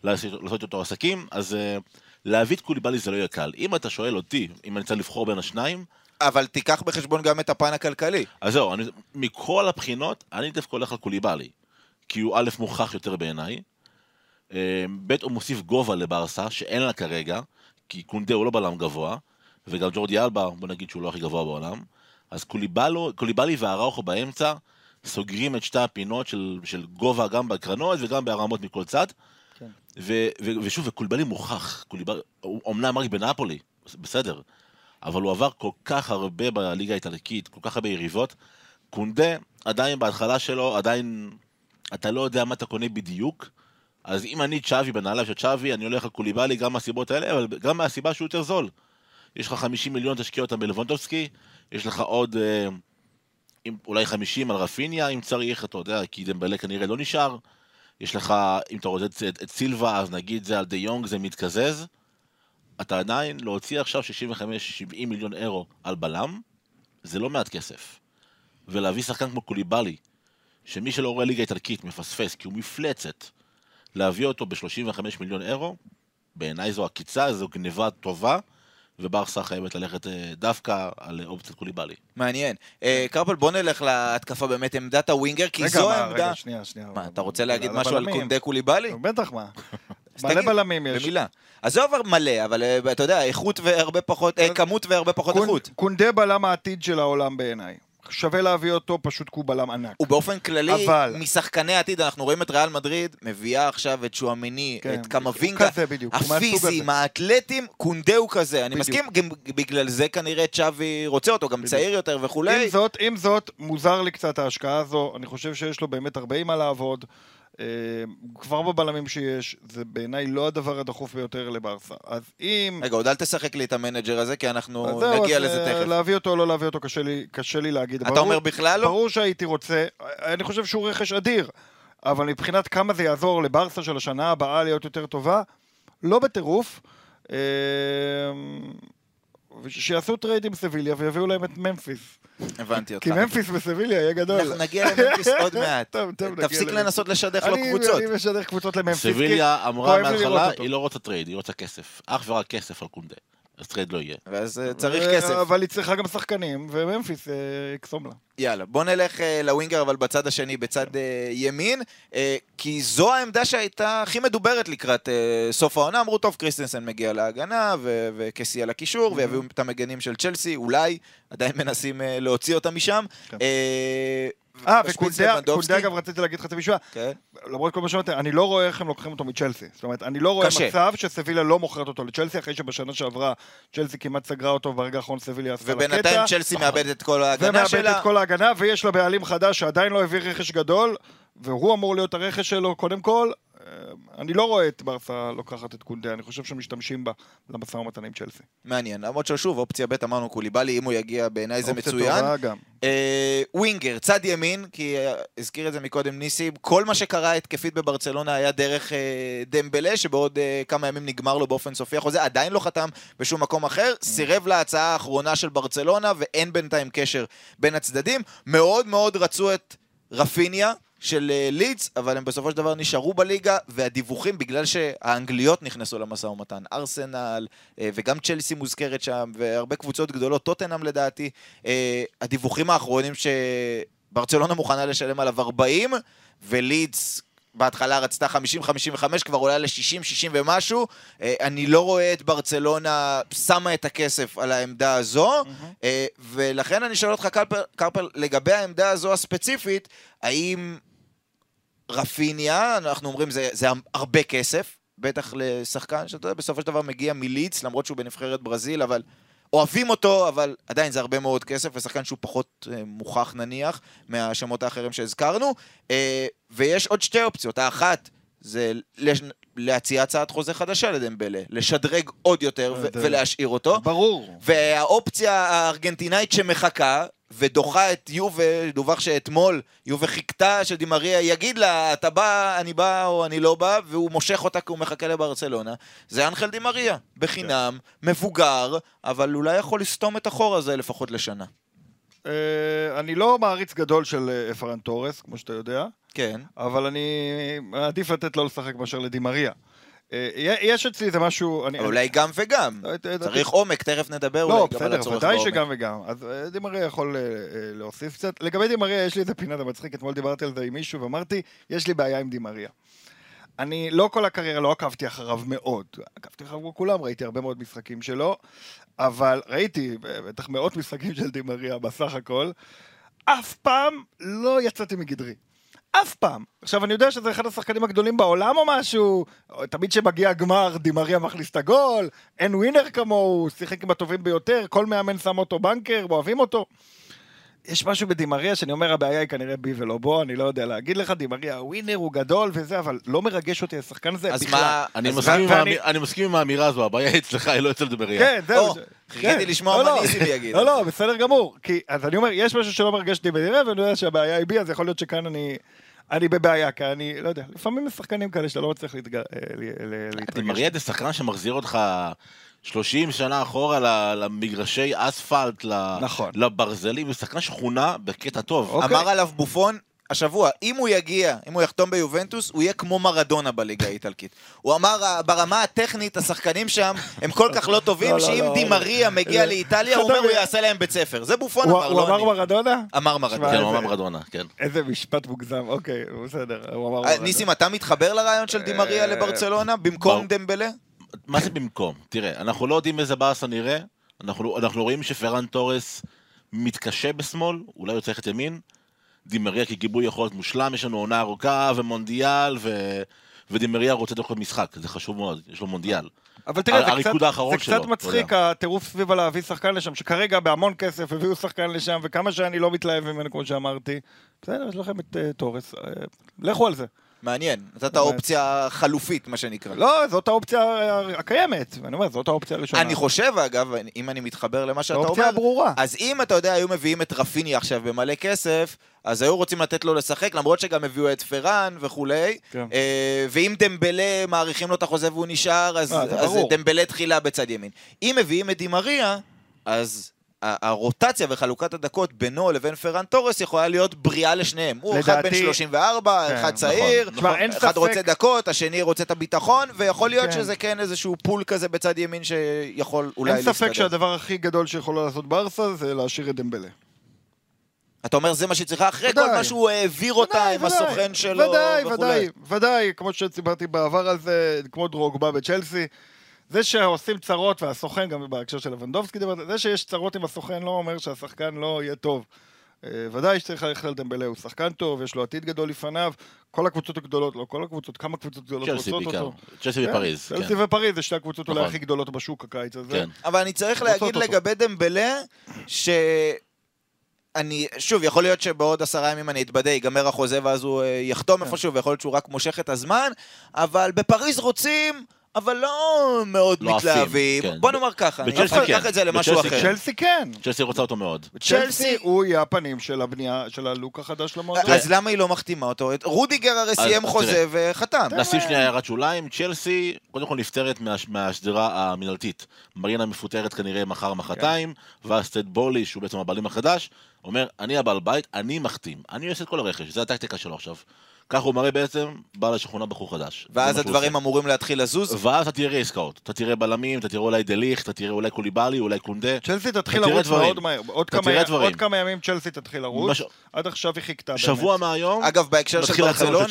לעשות, איתו עסקים, אז uh, להביא את קוליבאלי זה לא יהיה קל. אם אתה שואל אותי, אם אני צריך לבחור בין השניים, אבל תיקח בחשבון גם את הפן הכלכלי. אז זהו, אני, מכל הבחינות, אני דווקא הולך על קוליבאלי. כי הוא א', מוכח יותר בעיניי, אה, ב', הוא מוסיף גובה לברסה, שאין לה כרגע, כי קונדה הוא לא בלם גבוה, וגם ג'ורדי אלבה, בוא נגיד שהוא לא הכי גבוה בעולם. אז קוליבלו, קוליבאלי והראוכו באמצע סוגרים את שתי הפינות של, של גובה גם בקרנות וגם בהרמות מכל צד. כן. ו, ו, ושוב, וקוליבאלי מוכח, קוליבאלי, הוא אמנם רק בנפולי, בסדר, אבל הוא עבר כל כך הרבה בליגה האיטלקית, כל כך הרבה יריבות. קונדה, עדיין בהתחלה שלו, עדיין אתה לא יודע מה אתה קונה בדיוק. אז אם אני צ'אבי בנעליו של צ'אבי, אני הולך על קוליבאלי גם מהסיבות האלה, אבל גם מהסיבה שהוא יותר זול. יש לך 50 מיליון, תשקיע אותם בלבונדובסקי, יש לך עוד אה, אם, אולי 50 על רפיניה אם צריך, אתה יודע, כי דמבלה כנראה לא נשאר. יש לך, אם אתה רוצה את, את סילבה, אז נגיד זה על דה יונג, זה מתקזז. אתה עדיין להוציא עכשיו 65-70 מיליון אירו על בלם, זה לא מעט כסף. ולהביא שחקן כמו קוליבאלי, שמי שלא רואה ליגה איטלקית מפספס, כי הוא מפלצת, להביא אותו ב-35 מיליון אירו, בעיניי זו עקיצה, זו גניבה טובה, וברסה חייבת ללכת אה, דווקא על אופציית קוליבאלי. מעניין. אה, קרפל, בוא נלך להתקפה באמת, עמדת הווינגר, כי רגע, זו העמדה... רגע, שנייה, שנייה. מה, אתה רוצה להגיד משהו על. קונדה קוליבאלי? בטח, מה. מלא בלמים יש. במילה. עזוב מלא, אבל אה, אתה יודע, איכות והרבה פחות, כמות והרבה פחות איכות. קונדה בלם העתיד של העולם בעיניי. שווה להביא אותו, פשוט כי הוא בלם ענק. ובאופן כללי, אבל- משחקני העתיד, אנחנו רואים את ריאל מדריד, מביאה עכשיו את שואמיני, כן, את קמבינגה, בדיוק, הפיזיים. האתלטים, קונדה הוא כזה. אני בדיוק. מסכים, גם בגלל זה כנראה צ'אבי רוצה אותו, גם צעיר יותר וכולי. עם זאת, עם זאת, מוזר לי קצת ההשקעה הזו, אני חושב שיש לו באמת הרבה מה לעבוד. אה, כבר בבלמים שיש, זה בעיניי לא הדבר הדחוף ביותר לברסה. אז אם... רגע, עוד אל תשחק לי את המנג'ר הזה, כי אנחנו נגיע אז, לזה אה, תכף. להביא אותו או לא להביא אותו קשה לי, קשה לי להגיד. אתה ברור- אומר בכלל לא? ברור שהייתי רוצה, אני חושב שהוא רכש אדיר, אבל מבחינת כמה זה יעזור לברסה של השנה הבאה להיות יותר טובה, לא בטירוף. שיעשו טרייד עם סביליה ויביאו להם את ממפיס. הבנתי אותך. כי ממפיס וסביליה יהיה גדול. אנחנו נגיע לממפיס עוד מעט. טוב, טוב, נגיע תפסיק. לנסות לשדך לו אני- קבוצות. אני משדך קבוצות לממפיס. סביליה אמרה לי לראות מההתחלה. היא לא רוצה טרייד, היא רוצה כסף. אך ורק כסף על קונדה. אז טרייד לא יהיה. ואז אה, צריך כסף. אבל היא צריכה גם שחקנים, וממפיס אה, יקסום לה. יאללה, בוא נלך אה, ל winger, אבל בצד השני, בצד אה, ימין, כי זו העמדה שהייתה הכי מדוברת לקראת סוף העונה. אמרו, טוב, קריסטנסן מגיע להגנה, וקסי על הקישור, ויביאו את המגנים של צ'לסי, אולי, עדיין מנסים להוציא אותם משם. אה, אה, וקונדה, אגב רציתי להגיד חצי משוואה, כן. למרות כל מה שאמרתי, אני לא רואה איך הם לוקחים אותו מצ'לסי. זאת אומרת, אני לא רואה קשה. מצב שסביליה לא מוכרת אותו לצ'לסי, אחרי שבשנה שעברה צ'לסי כמעט סגרה אותו, וברגע האחרון סביליה עשתה לה קטע. ובינתיים צ'לסי מאבדת את כל ההגנה ומאבד שלה. את כל ההגנה, ויש לה בעלים חדש שעדיין לא העביר רכש גדול, והוא אמור להיות הרכש שלו קודם כל. אני לא רואה את ברסה לוקחת את קונדה, אני חושב שמשתמשים בה למשא ומתן עם צ'לסי. מעניין, למרות ששוב, אופציה ב' אמרנו קוליבאלי, אם הוא יגיע בעיניי זה אופציה מצוין. טובה גם. אה, ווינגר, צד ימין, כי אה, הזכיר את זה מקודם ניסים, כל מה שקרה התקפית בברצלונה היה דרך אה, דמבלה, שבעוד אה, כמה ימים נגמר לו באופן סופי החוזה, עדיין לא חתם בשום מקום אחר, סירב להצעה האחרונה של ברצלונה, ואין בינתיים קשר בין הצדדים. מאוד מאוד רצו את רפיניה. של אה, לידס, אבל הם בסופו של דבר נשארו בליגה, והדיווחים, בגלל שהאנגליות נכנסו למשא ומתן, ארסנל, אה, וגם צ'לסי מוזכרת שם, והרבה קבוצות גדולות, טוטנאם לדעתי, אה, הדיווחים האחרונים שברצלונה מוכנה לשלם עליו 40, ולידס בהתחלה רצתה 50-55, כבר עולה ל-60-60 ומשהו. אני לא רואה את ברצלונה שמה את הכסף על העמדה הזו, ולכן אני שואל אותך, קרפל, קרפל, לגבי העמדה הזו הספציפית, האם רפיניה, אנחנו אומרים זה, זה הרבה כסף, בטח לשחקן שאתה יודע, בסופו של דבר מגיע מליץ, למרות שהוא בנבחרת ברזיל, אבל אוהבים אותו, אבל עדיין זה הרבה מאוד כסף, ושחקן שהוא פחות אה, מוכח נניח מהשמות האחרים שהזכרנו. אה, ויש עוד שתי אופציות, האחת זה לש... להציע הצעת חוזה חדשה לדמבלה, לשדרג עוד יותר ו- זה- ולהשאיר אותו. ברור. והאופציה הארגנטינאית שמחכה ודוחה את יובה, דווח שאתמול יובה חיכתה שדימריה יגיד לה, אתה בא, אני בא או אני לא בא, והוא מושך אותה כי הוא מחכה לברצלונה. זה אנחל דימריה, בחינם, מבוגר, אבל אולי יכול לסתום את החור הזה לפחות לשנה. אה, אני לא מעריץ גדול של אה, פרן תורס, כמו שאתה יודע, כן. אבל אני מעדיף לתת לו לשחק מאשר לדימריה. אה, יש אצלי איזה משהו... אני- אולי גם וגם. לא, את- את- צריך עומק, תכף נדבר לא, אולי גם על בסדר, הצורך ודאי בעומק. שגם וגם. אז אה, דימריה יכול אה, להוסיף קצת. לגבי דימריה, יש לי איזה פינה, זה מצחיק, אתמול דיברתי על זה עם מישהו, ואמרתי, יש לי בעיה עם דימריה. אני לא כל הקריירה, לא עקבתי אחריו מאוד. עקבתי אחריו כמו כולם, ראיתי הרבה מאוד משחקים שלו, אבל ראיתי בטח מאות משחקים של דימריה בסך הכל. אף פעם לא יצאתי מגדרי. אף פעם. עכשיו, אני יודע שזה אחד השחקנים הגדולים בעולם או משהו, תמיד כשמגיע הגמר, דימריה מכניס את הגול, אין ווינר כמוהו, שיחק עם הטובים ביותר, כל מאמן שם אותו בנקר, אוהבים אותו. יש משהו בדימריה שאני אומר, הבעיה היא כנראה בי ולא בו, אני לא יודע להגיד לך, דימריה הווינר הוא גדול וזה, אבל לא מרגש אותי השחקן הזה אז בכלל. מה... אני אז מסכים ואני- אני מסכים עם האמירה הזו, הבעיה היא אצלך, היא לא אצל דבריה. כן, זהו. חיכיתי כן. לשמוע לא, מה לא. ניסים יגיד. לא, לא, בסדר גמור. כי, אז אני אומר, יש משהו שלא מרגש אותי בדירה, ואני יודע שהבעיה היא בי, אז יכול להיות שכאן אני... אני בבעיה, כי אני, לא יודע, לפעמים יש שחקנים כאלה שאתה לא מצליח. אה, להתרגש. דמריה זה שחקן שמחזיר אותך 30 שנה אחורה ל- למגרשי אספלט, ל- נכון. לברזלים, הוא שחקן שכונה בקטע טוב. אוקיי. אמר עליו בופון השבוע, אם הוא יגיע, אם הוא יחתום ביובנטוס, הוא יהיה כמו מרדונה בליגה האיטלקית. הוא אמר, ברמה הטכנית, השחקנים שם הם כל כך לא טובים, לא, לא, שאם לא. דימריה מגיע זה- לאיטליה, הוא אומר, הוא יעשה להם בית ספר. זה בופון הוא, אמר, הוא לא אמר אני. מרדונה? אמר שמע, מרדונה. כן, הוא אמר מרדונה, כן. איזה משפט מוגזם, אוקיי, בסדר, הוא אמר אה, מרדונה. ניסים, אתה מתחבר לרעיון של דימריה אה, לברצלונה במקום. דמבלה? מה זה במקום? תראה, אנחנו לא יודעים איזה באסה נראה, אנחנו, אנחנו רואים שפרן תורס מתקשה בשמאל, אולי הוא צריך את ימין. דימריה כגיבוי יכול להיות מושלם, יש לנו עונה ארוכה ומונדיאל, ו... ודימריה רוצה דווקא משחק, זה חשוב מאוד, יש לו מונדיאל. אבל תראה, זה קצת, זה שלו, קצת אתה מצחיק הטירוף סביב על להביא שחקן לשם, שכרגע בהמון כסף הביאו שחקן לשם, וכמה שאני לא מתלהב ממנו, כמו שאמרתי, בסדר, יש לכם את אה, תורס, אה, לכו על זה. מעניין. נתת באמת. אופציה חלופית, מה שנקרא. לא, זאת האופציה הקיימת, ואני אומר, זאת האופציה הראשונה. אני חושב, אגב, אם אני מתחבר למה שאתה אומר... האופציה הברורה. אז אם אתה יודע, היו מביאים את רפיני עכשיו במלא כסף, אז היו רוצים לתת לו לשחק, למרות שגם הביאו את פראן וכולי. כן. אה, ואם דמבלה מאריכים לו את החוזה והוא נשאר, אז, אה, ברור. דמבלה תחילה בצד ימין. אם מביאים את דימריה, אז הרוטציה וחלוקת הדקות בינו לבין פרן תורס יכולה להיות בריאה לשניהם. הוא אחד בן לדעתי- 34, כן, אחד נכון, צעיר, אין אחד ספק- רוצה דקות, השני רוצה את הביטחון, ויכול להיות כן. שזה כן איזשהו פול כזה בצד ימין שיכול אולי אין להסתדר. ספק שהדבר הכי גדול שיכולה לעשות ברסה זה להשאיר את דמבלה. אתה אומר זה מה שהיא צריכה אחרי ודאי. כל מה שהוא העביר אותה ודאי, עם ודאי. הסוכן שלו ודאי, וכולי. ודאי, ודאי, כמו שסיפרתי בעבר על זה, כמו דרוגבה בצ'לסי. זה שעושים צרות, והסוכן, גם בהקשר של לבנדובסקי דיברת, זה שיש צרות עם הסוכן לא אומר שהשחקן לא יהיה טוב. אה, ודאי שצריך ללכת על דמבלה, הוא שחקן טוב, יש לו עתיד גדול לפניו. כל הקבוצות הגדולות, לא כל הקבוצות, כמה קבוצות גדולות רוצות בעיקר, אותו. צ'לסי כן, ופריז, כן. צ'לסי ופריז, זה שתי הקבוצות אולי נכון. הכי גדולות בשוק הקיץ הזה. כן. אבל אני צריך להגיד. לגבי דמבלה, ש... אני, שוב, יכול להיות שבעוד עשרה ימים אני אתבדה, ייגמר החוזה ואז הוא אה, יחתום כן. איפשהו, ויכול להיות שהוא רק מושך את הזמן, אבל בפריז רוצים, אבל לא מאוד לא מתלהבים. כן. בוא נאמר ככה, אני אקח כן. את זה למשהו אחר. כן. צ'לסי כן. צ'לסי רוצה אותו מאוד. צ'לסי הוא יהיה הפנים של הבנייה, של הלוק החדש למועדון. אז למה היא לא מחתימה אותו? רודיגר הרי סיים חוזה וחתם. נשים שנייה הערת שוליים, צ'לסי קודם כל נפטרת מה- מהשדרה המנהלתית. מרינה מפוטרת כנראה מחר כן. מחרתיים, ואז טד בורלי, שהוא בעצם הבעלים החדש, אומר, אני הבעל בית, אני מחתים, אני עושה את כל הרכש, זה הטקטיקה שלו עכשיו. ככה הוא מראה בעצם, בעל השכונה בחור חדש. ואז הדברים. אמורים להתחיל לזוז. ואז אתה תראה עסקאות, אתה תראה בלמים, אתה תראה אולי דליך, אתה תראה אולי קוליבאלי, אולי קונדה. צ'לסי תתחיל לרוץ. מאוד מהר. עוד כמה-. עוד כמה ימים צ'לסי תתחיל לרוץ. בש- עד עכשיו היא חיכתה באמת. שבוע מהיום, אגב, בהקשר של ברצלונה.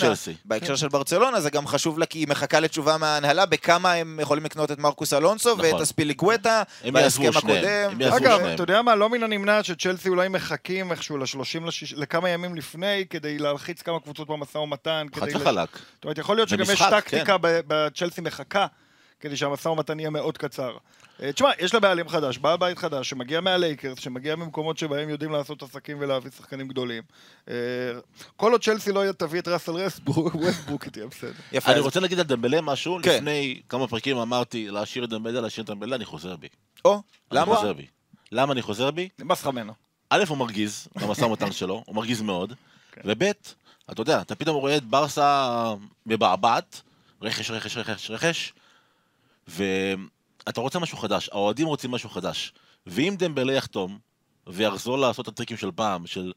בהקשר של ברצלונה זה גם חשוב לה כי היא מחכה לתשובה מההנהלה בכמה הם יכולים לקנות את מרקוס אלונסו נכון. ואת אספיליקווטה הם בהסכם הקודם. אגב. אתה יודע מה, לא מן הנמנע שצ'לסי אולי מחכים איכשהו לשלושים, לשיש- לכמה ימים לפני, כדי להלחיץ כמה קבוצות במשא ומתן. חד וחלק. זאת אומרת, יכול להיות שגם יש טקטיקה ב- בצ'לסי מחכה, כדי שהמשא ומתן יהיה מאוד קצר. אה, תשמע, יש לה בעלים חדש, בעל בית חדש, שמגיע מהלייקרס, שמגיע ממקומות שבהם יודעים לעשות עסקים ולהביא שחקנים גדולים. אה, כל עוד צ'לסי לא תביא את ראסל רסטבורג, ווסטבורג תהיה בסדר. יפה, אני רוצה להגיד על דמבלה משהו, כן. לפני כמה פרקים אמרתי להשאיר את דמבלה, להשאיר את דמבלה, אני חוזר בי. או, אני למה? חוזר בי. למה אני חוזר בי? נמאס לך ממנו. א', הוא מרגיז, במשא ומתן שלו, הוא מרגיז מאוד, כן. וב', אתה יודע, אתה פתאום רואה את ברסה מבעבעת, רכש, רכש, רכש, רכש, ואתה רוצה משהו חדש, האוהדים רוצים משהו חדש, ואם דמבלה יחתום, ויחזור לעשות את הטריקים של פעם, של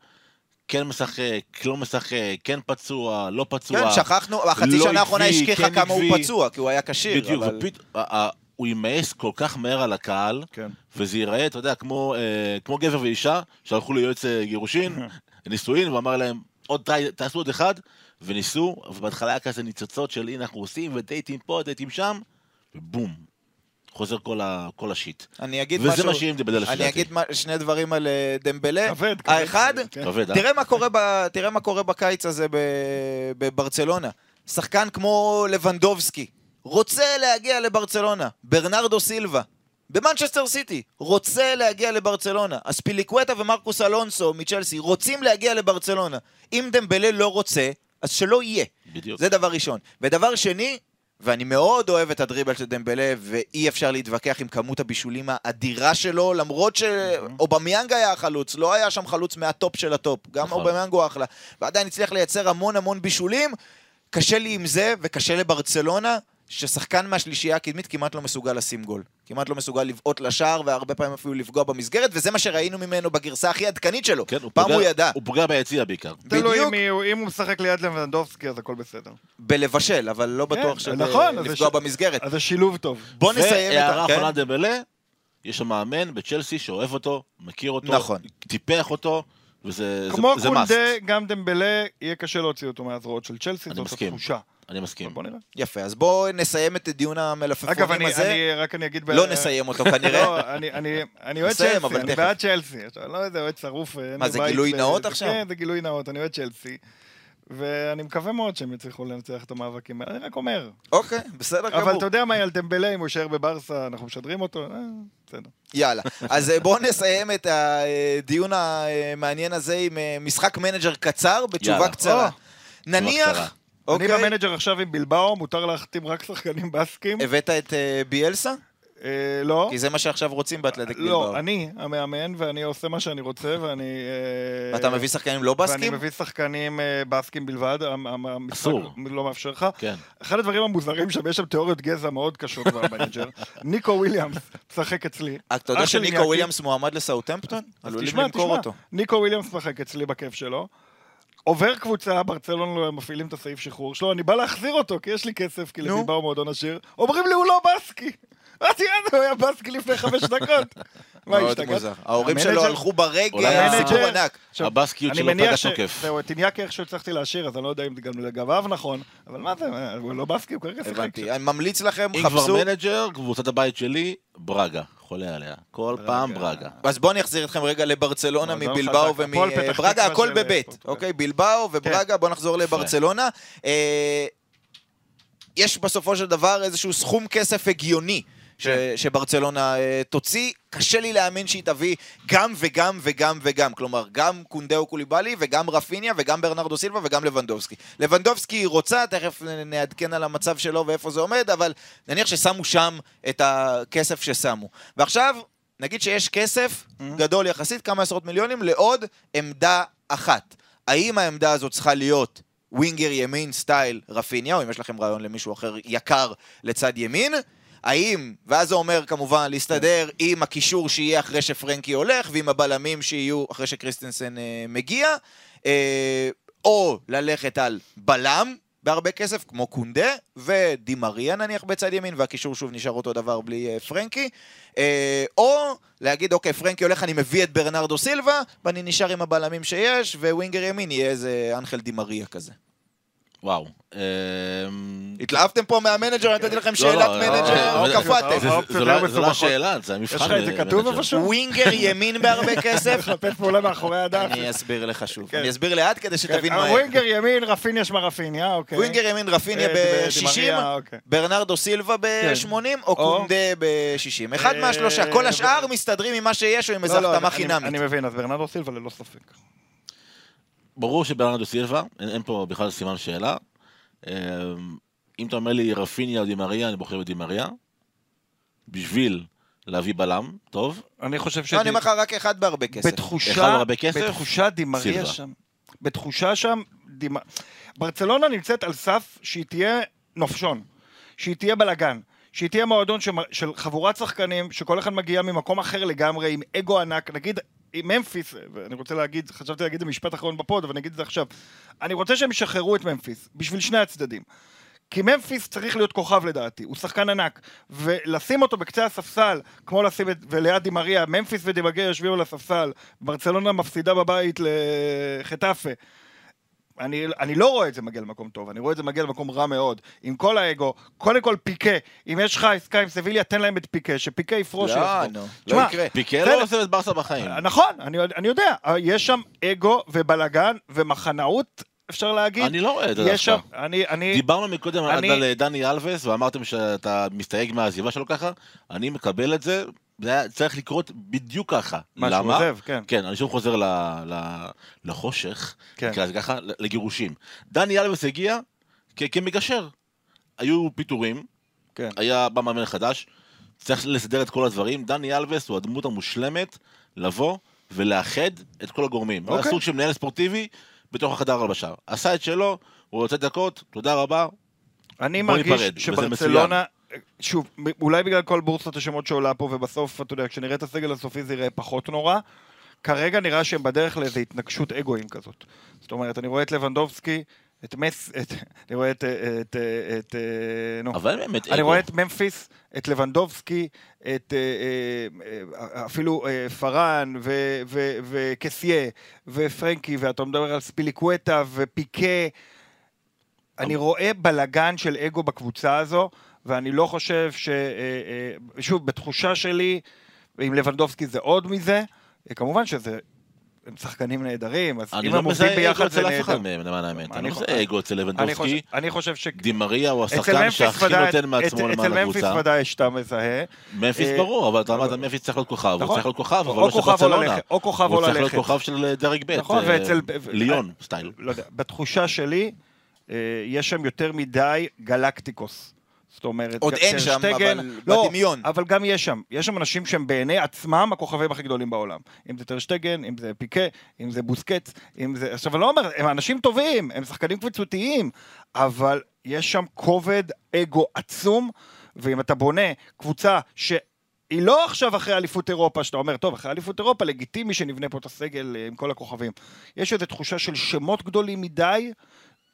כן משחק, לא משחק, כן פצוע, לא פצוע, כן, שכחנו, החצי לא שנה האחרונה השכיחה כן כמה הוא עקבי. פצוע, כי הוא היה כשיר. בדיוק, אבל- ה- הוא יימאס כל כך מהר על הקהל, כן. וזה ייראה, אתה יודע, כמו, אה, כמו גבר ואישה, שהלכו ליועץ אה, גירושין, נישואין, ואמר להם, עוד ת- תעשו עוד אחד, וניסו, ובהתחלה היה כזה ניצוצות של הנה אנחנו עושים, ודייטים פה, דייטים שם, ובום, חוזר כל, ה, כל השיט. אני אגיד וזה משהו... מה שיהיה עם דמבלה לפי אני דעתי. אגיד מה- שני דברים על אה, דמבלה. כבד, כבד. האחד, כן. כבד, אה? תראה מה קורה ב- תראה מה קורה בקיץ הזה בברצלונה. שחקן כמו לבנדובסקי, רוצה להגיע לברצלונה. ברנרדו סילבה, במנצ'סטר סיטי, רוצה להגיע לברצלונה. אספיליקווטה ומרקוס אלונסו מצ'לסי רוצים להגיע לברצלונה. אם דמבלה לא רוצה, אז שלא יהיה. בדיוק. זה דבר ראשון. ודבר שני, ואני מאוד אוהב את הדריבל של דמבלה, ואי אפשר להתווכח עם כמות הבישולים האדירה שלו, למרות שאובמיאנג היה החלוץ, לא היה שם חלוץ מהטופ של הטופ. גם נכון. אובמיאנג הוא אחלה. ועדיין הצליח לייצר המון המון בישולים. קשה לי עם זה, וקשה לברצלונה, ששחקן מהשלישייה הקדמית כמעט לא מסוגל לשים גול. כמעט לא מסוגל לבעוט לשער, והרבה פעמים אפילו לפגוע במסגרת, וזה מה שראינו ממנו בגרסה הכי עדכנית שלו. כן, הוא פעם פוגע- הוא ידע. הוא פוגע ביציע בעיקר. בדיוק. אם הוא משחק ליד לבנדובסקי, אז הכל בסדר. בלבשל, אבל לא בטוח כן, נכון, אז שלפגוע ש- במסגרת. אז זה שילוב טוב. בוא נסיים את והערה ה... כן? אחרונה דמבלה, יש שם מאמן בצ'לסי שאוהב אותו, מכיר אותו, נכון. טיפח אותו, וזה כמו זה, זה must. קונדה, גם דמבלה, יהיה קשה להוציא אותו מהזרועות של צ'לסי, זאת מסכים. התחושה. אני מסכים. בוא נראה. יפה, אז בואו נסיים את דיון אגב, המלפפונים אני, הזה. אני, רק אני אגיד... ב- לא נסיים אותו כנראה. לא, אני, אני, אני אוהד נסיים, צ'לסי, אבל אני תכף. בעד צ'לסי. אני לא יודע, אוהד שרוף. מה, זה גילוי נאות זה- עכשיו? כן, זה גילוי נאות, אני אוהד צ'לסי. ואני מקווה מאוד שהם יצליחו לנצח את המאבקים האלה, אני רק אומר. אוקיי, בסדר אבל גמור. אתה יודע מה, על דמבלה, אם הוא יישאר בברסה, אנחנו משדכים אותו? אה, בסדר. יאללה. אז אה, בואו נסיים את הדיון המעניין הזה עם אה, משחק מנג'ר קצר, בתשובה יאללה. קצרה. נניח, קצרה. אני אוקיי, במנג'ר עכשיו עם בילבאו, מותר להחתים רק שחקנים בסקים. הבאת את אה, ביאלסה? אה, לא. כי זה מה שעכשיו רוצים באתלטיק בילבאו. לא, אני המאמן, ואני עושה מה שאני רוצה, ואני... אה, ואתה מביא שחקנים לא ואני בסקים? מביא שחקנים אה, בסקים בלבד, אסור. לא מאפשר לך. כן. אחד הדברים המוזרים שם, יש שם תיאוריות גזע מאוד קשות במנג'ר. ניקו וויליאמס משחק אצלי. אתה יודע שניקו. וויליאמס מועמד לסאוטהמפטון? אז עלולים תשמע, למכור תשמע, אותו. ניקו וויליאמס משחק אצלי בכיף שלו. עובר קבוצה, ברצלון מפעילים את הסעיף שחרור שלו, אני בא להחזיר אותו, כי יש לי כסף, כי נו. לבילבאו מועדון עשיר. אומרים לי, הוא לא בסקי. אמרתי, יאללה, הוא היה בסקי לפני חמש דקות. מה, מאוד השתגעת? מוזר. ההורים שלו הלכו ברגל, סיפור ענק. הבסקיות אני שלו מניח פגע ש... תוקף. זהו, את איניאקי איכשהו הצלחתי להשאיר, אז אני לא יודע אם זה גם לגביו נכון, אבל מה זה, הוא לא בסקי, הוא כרגע שיחק. הבנתי. אני ממליץ לכם, אם כבר חפשו. מנג'ר, קבוצת הבית שלי, ברגה. חולה עליה. כל פעם ברגה. אז בואו אני אחזיר אתכם רגע לברצלונה מועדון מבילבאו ומברגה, הכל בבית, כן. אוקיי? בילבאו וברגה, בואו נחזור לברצלונה. אה, יש בסופו של דבר איזשהו סכום כסף הגיוני ש- שברצלונה אה, תוציא. קשה לי להאמין שהיא תביא גם וגם וגם וגם. כלומר, גם קונדאו קוליבאלי וגם רפיניה וגם ברנרדו סילבה וגם לבנדובסקי. לבנדובסקי היא רוצה, תכף נעדכן על המצב שלו ואיפה זה עומד, אבל נניח ששמו שם את הכסף ששמו. ועכשיו, נגיד שיש כסף גדול יחסית, כמה עשרות מיליונים, לעוד עמדה אחת. האם העמדה הזאת צריכה להיות ווינגר ימין סטייל רפיניה, או אם יש לכם רעיון למישהו אחר יקר לצד ימין? האם, ואז זה אומר כמובן להסתדר עם הקישור שיהיה אחרי שפרנקי הולך, ועם הבלמים שיהיו אחרי שקריסטנסן אה, מגיע, אה, או ללכת על בלם בהרבה כסף, כמו קונדה, ודימריה נניח בצד ימין, והקישור שוב נשאר אותו דבר בלי אה, פרנקי, אה, או להגיד, אוקיי, פרנקי הולך, אני מביא את ברנרדו סילבה, ואני נשאר עם הבלמים שיש, ווינגר ימין יהיה איזה אנחל דימריה כזה. וואו. אמ, התלהבתם פה מהמנג'ר, נתתי לכם לא, שאלת לא, מנג'ר, לא, או זה- קפאתם? זה- לא- לא. השאלה, זה יש המבחן. לך את זה כתוב. איפשהו? winger ימין בהרבה כסף? לשתף פעולה מאחורי הדף. אני אסביר לך שוב. כן. אני אסביר לאט כדי שתבין כן, מהר. winger ימין, רפיניה שמה רפיניה, אוקיי. winger ימין רפיניה אה, ב-60, די מריה, אוקיי. ברנרדו סילבה ב-80, או קונדה ב-60. אחד אה, מהשלושה. כל השאר מסתדרים עם מה שיש או עם איזו לא, לא, החתמה אני- חינמית. אני מבין, אז ברנרדו סילבה ללא ספק. ברור שברנרדו סילבה, אין, אין פה בכלל סימן שאלה. אמ, אם אתה אומר לי רפיניה או דימריה, אני בוחר בדימריה. בשביל להביא בלם, טוב. אני חושב ש... לא, אני אומר לך רק אחד בהרבה כסף. אחד בתחושה, בהרבה כסף? בתחושה דימריה סילבה. שם. בתחושה שם, דימ... ברצלונה נמצאת על סף שהיא תהיה נופשון, שהיא תהיה בלאגן, שהיא תהיה מועדון של, של חבורת שחקנים, שכל אחד מגיע ממקום אחר לגמרי, עם אגו ענק, נגיד... ממפיס, ואני רוצה להגיד, חשבתי להגיד את זה משפט אחרון בפוד, אבל אני אגיד את זה עכשיו. אני רוצה שהם ישחררו את ממפיס, בשביל שני הצדדים. כי ממפיס צריך להיות כוכב לדעתי, הוא שחקן ענק, ולשים אותו בקצה הספסל, כמו לשים את, וליד דימריה, ממפיס ודימגר יושבים על הספסל, ברצלונה מפסידה בבית לחטאפה. אני, אני לא רואה את זה מגיע למקום טוב, אני רואה את זה מגיע למקום רע מאוד, עם כל האגו, קודם כל פיקה, אם יש לך עסקה עם סביליה, תן להם את פיקה, שפיקה יפרוש. לא. נו, לא יקרה. פיקה. לא עושה את ברסה בחיים. נכון, אני, אני יודע, יש שם אגו ובלאגן ומחנאות, אפשר להגיד. אני לא רואה את זה דווקא. אני, אני, דיברנו מקודם אני- על דני אלווס, ואמרתם שאתה מסתייג מהעזיבה שלו ככה, אני מקבל את זה, זה היה צריך לקרות בדיוק ככה. מה, שהוא? עוזב, כן. כן, אני שוב חוזר ל, ל, לחושך, כן. נקרא לזה ככה, לגירושים. דני אלווס הגיע כ, כמגשר. היו פיטורים, כן. היה בא מאמן חדש, צריך לסדר את כל הדברים. דני אלווס הוא הדמות המושלמת לבוא ולאחד את כל הגורמים. אוקיי. סוג של מנהל ספורטיבי בתוך החדר הלבשה. עשה את שלו, הוא רוצה דקות, תודה רבה, אני מרגיש ניפרד, שברצלונה, שוב, אולי בגלל כל בורסת השמות שעולה פה, ובסוף, אתה יודע, כשנראה את הסגל הסופי זה יראה פחות נורא. כרגע נראה שהם בדרך לאיזו התנגשות אגואים כזאת. זאת אומרת, אני רואה את לבנדובסקי, את מס... את... אני רואה את... את... את... אה, נו. אבל באמת אני. רואה את ממפיס, את לבנדובסקי, את אה, אה, אה, אפילו אה, פארן וקסיה ופרנקי, ואתה מדבר על ספיליקווטה ופיקה. אני רואה בלגן של אגו בקבוצה הזו, ואני לא חושב ש... אה, אה, שוב, בתחושה שלי, עם לבנדובסקי זה עוד מזה, כמובן שזה... הם שחקנים נהדרים, אז אני אם לא הם עובדים מזהה אגו ביחד זה אצל אף אחד נהדר. מהם, למען האמת. אני אני לא מזהה אגו אצל אני לבנדובסקי. אני חושב ש... די מריה הוא השחקן שהכי נותן מעצמו למען אצל ממפיס הקבוצה. ודאי שאתה מזהה. ממפיס אה, ברור, אבל אתה אמרת ממפיס צריך להיות כוכב, הוא נכון. צריך להיות כוכב, אבל לא של ברצלונה. ללכת, או כוכב או הוא צריך להיות ללכת. כוכב של דרג ב', נכון, ואצל- ליון style. לא בתחושה שלי, יש שם יותר מדי גלקטיקוס. זאת אומרת, עוד אין שם, טרשטגן- אבל לא, בדמיון. אבל גם יש שם. יש שם אנשים שהם בעיני עצמם הכוכבים הכי גדולים בעולם. אם זה טרשטגן, אם זה פיקה, אם זה בוסקטס, אם זה... עכשיו, אני לא אומר, הם אנשים טובים, הם שחקנים קבוצתיים, אבל יש שם כובד אגו עצום, ואם אתה בונה קבוצה ש... היא לא עכשיו אחרי אליפות אירופה, שאתה אומר, טוב, אחרי אליפות אירופה, לגיטימי שנבנה פה את הסגל אה, עם כל הכוכבים. יש איזו תחושה של שמות גדולים מדי,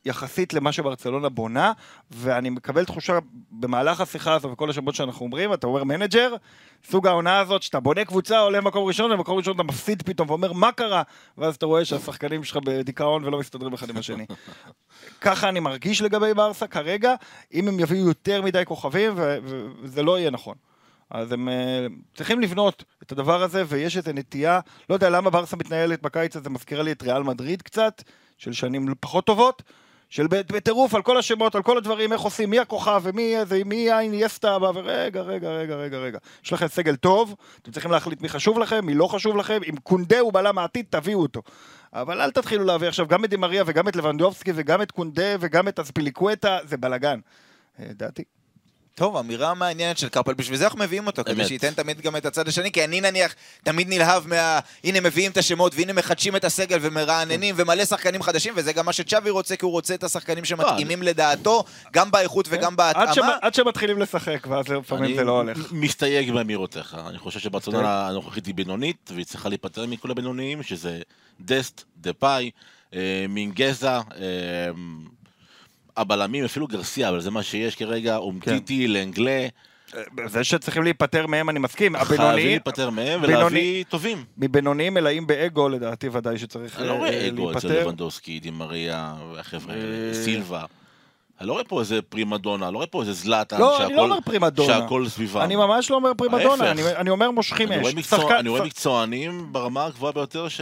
יחסית למה שברצלונה בונה, ואני מקבל תחושה במהלך השיחה הזו וכל השמות שאנחנו אומרים, אתה אומר מנג'ר, סוג העונה הזאת שאתה בונה קבוצה, עולה מקום ראשון, ומקום ראשון אתה מפסיד פתאום ואומר מה קרה, ואז אתה רואה שהשחקנים שלך בדיכאון ולא מסתדרים אחד עם השני. ככה אני מרגיש לגבי ברסה כרגע, אם הם יביאו יותר מדי כוכבים, וזה לא יהיה נכון. אז הם אה, צריכים לבנות את הדבר הזה, ויש איזו נטייה, לא יודע למה ברסה מתנהלת בקיץ הזה, מזכירה לי את ריאל מדריד קצת, של שנים פחות טובות, של בטירוף על כל השמות, על כל הדברים, איך עושים, מי הכוכב ומי זה, מי האינייסטה הבא, ורגע, רגע, רגע, רגע, רגע. יש לכם סגל טוב, אתם צריכים להחליט מי חשוב לכם, מי לא חשוב לכם, אם קונדה הוא בלם העתיד, תביאו אותו. אבל אל תתחילו להביא עכשיו גם את דימריה וגם את לבנדובסקי וגם את קונדה וגם את אספיליקווטה, זה בלאגן. אה, דעתי. טוב, אמירה מעניינת של קרפל, בשביל זה אנחנו מביאים אותו, כדי. שייתן תמיד גם את הצד השני, כי אני נניח תמיד נלהב מה... הנה מביאים את השמות, והנה מחדשים את הסגל ומרעננים, ומלא שחקנים חדשים, וזה גם מה שצ'אבי רוצה, כי הוא רוצה את השחקנים שמתאימים לדעתו, גם באיכות וגם עד, בהתאמה. עד שמתחילים לשחק, ואז לפעמים זה לא הולך. אני מסתייג באמירותיך. אני חושב שברצלונה הנוכחית היא בינונית, והיא צריכה להיפטר מכל הבינוניים, שזה דסט, דה פאי, אה, מינגזה, אה, הבלמים, אפילו גרסיה, אבל זה מה שיש כרגע, אומטיטי, לנגלה, זה שצריכים להיפטר מהם אני מסכים, חייבים הבינוניים, להיפטר מהם ולהביא טובים. מבינוניים מלאים באגו לדעתי ודאי שצריך אני לא אה, רואה אגו אצל להיפטר. לבנדובסקי, דימריה, החבר'ה, אה. סילבה. אני לא רואה פה איזה פרימדונה, אני לא רואה פה איזה זלאטן, לא, אני לא שהכל- אומר פרימדונה. שהכל סביבם. אני ממש לא אומר פרימדונה. אני, אני אומר מושכים אש. אני רואה מקצוענים ברמה הגבוהה ביותר ש...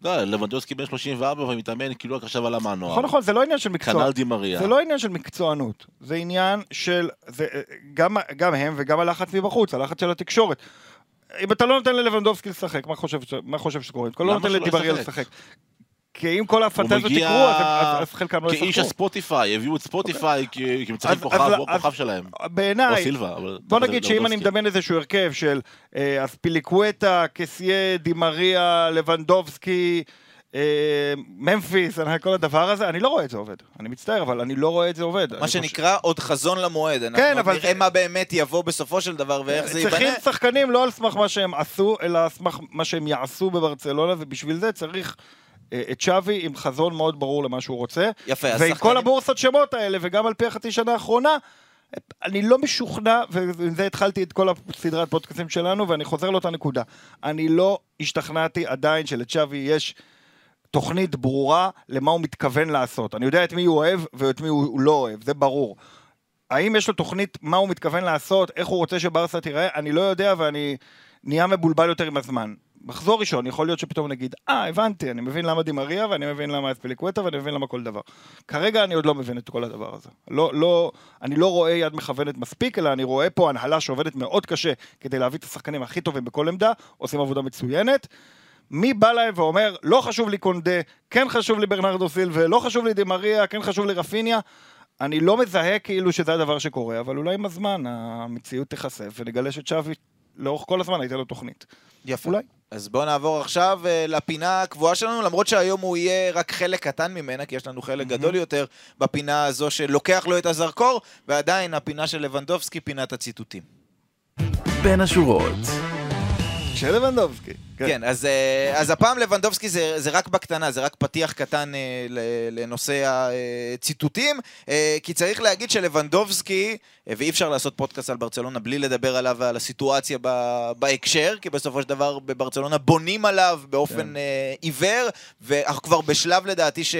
אתה יודע, לבנדובסקי בן 34 ומתאמן כאילו רק עכשיו על המנוע. נכון, נכון, זה לא עניין של מקצוע. כנ"ל דימריה. זה לא עניין של מקצוענות, זה עניין של, זה, גם, גם הם וגם הלחץ מבחוץ, הלחץ של התקשורת. אם אתה לא נותן ללבנדובסקי לשחק, מה חושב, מה חושב שקורה? אתה לא נותן לדיבריה? לשחק. כי אם כל הפנטזיות יקרו, אז, אז, חלקם לא כאיש ישחקו. הספוטיפיי, הביאו את ספוטיפיי כי כי הם צריכים אז- כוכב, שלהם. בעיניי. בוא נגיד שאם אני. מדמיין איזשהו הרכב של אה, אספיליקווטה, קסיה, דימריה, לבנדובסקי, אה, ממפיס, כל הדבר הזה, אני לא רואה את זה עובד. אני מצטער, אבל אני לא רואה את זה עובד. מה חושב- שנקרא עוד חזון למועד. אנחנו כן, אבל נראה מה באמת יבוא בסופו של דבר ואיך זה ייבנה. צריכים שחקנים לא על סמך מה שהם עשו, אלא על סמך מה שהם יעשו בברצלונה, ובשביל זה צריך אה, את שווי עם חזון מאוד ברור למה שהוא רוצה. יפה, ועם השחקנים- כל הבורסות שמות האלה, וגם על פי החצי שנה האחרונה, אני לא משוכנע, ועם זה התחלתי את כל הסדרת פודקאסים שלנו, ואני חוזר לאותה נקודה. אני לא השתכנעתי עדיין שלצ'אבי יש תוכנית ברורה למה הוא מתכוון לעשות. אני יודע את מי הוא אוהב ואת מי הוא לא אוהב, זה ברור. האם יש לו תוכנית מה הוא מתכוון לעשות, איך הוא רוצה שברסה תיראה, אני לא יודע ואני נהיה מבולבל יותר עם הזמן. מחזור ראשון, יכול להיות שפתאום נגיד, אה, הבנתי, אני מבין למה דימריה, ואני מבין למה אספליקווטה, ואני מבין למה כל דבר. כרגע אני עוד לא מבין את כל הדבר הזה. לא, לא, אני לא רואה יד מכוונת מספיק, אלא אני רואה פה הנהלה שעובדת מאוד קשה כדי להביא את השחקנים הכי טובים בכל עמדה, עושים עבודה מצוינת. מי בא להם ואומר, לא חשוב לי קונדה, כן חשוב לי ברנרדו סילבה, לא חשוב לי דימריה, כן חשוב לי רפיניה. אני לא מזהה כאילו שזה הדבר שקורה, אבל אולי עם הזמן המציאות תיחשף ונגלה שצ'אבי לאורך כל הזמן הייתה לו תוכנית. יפה. אולי. אז בואו נעבור עכשיו אה, לפינה הקבועה שלנו, למרות שהיום הוא יהיה רק חלק קטן ממנה, כי יש לנו חלק גדול יותר בפינה הזו שלוקח לו את הזרקור, ועדיין הפינה של לבנדובסקי, פינת הציטוטים. בין השורות. של לבנדובסקי. כן, אז, אה, אז הפעם לבנדובסקי זה, זה רק בקטנה, זה רק פתיח קטן אה, לנושא הציטוטים, אה, כי צריך להגיד שלבנדובסקי, ואי אפשר לעשות פודקאסט על ברצלונה בלי לדבר עליו ועל הסיטואציה בהקשר, כי בסופו של דבר בברצלונה בונים עליו באופן אה, עיוור, ואנחנו כבר בשלב לדעתי ש...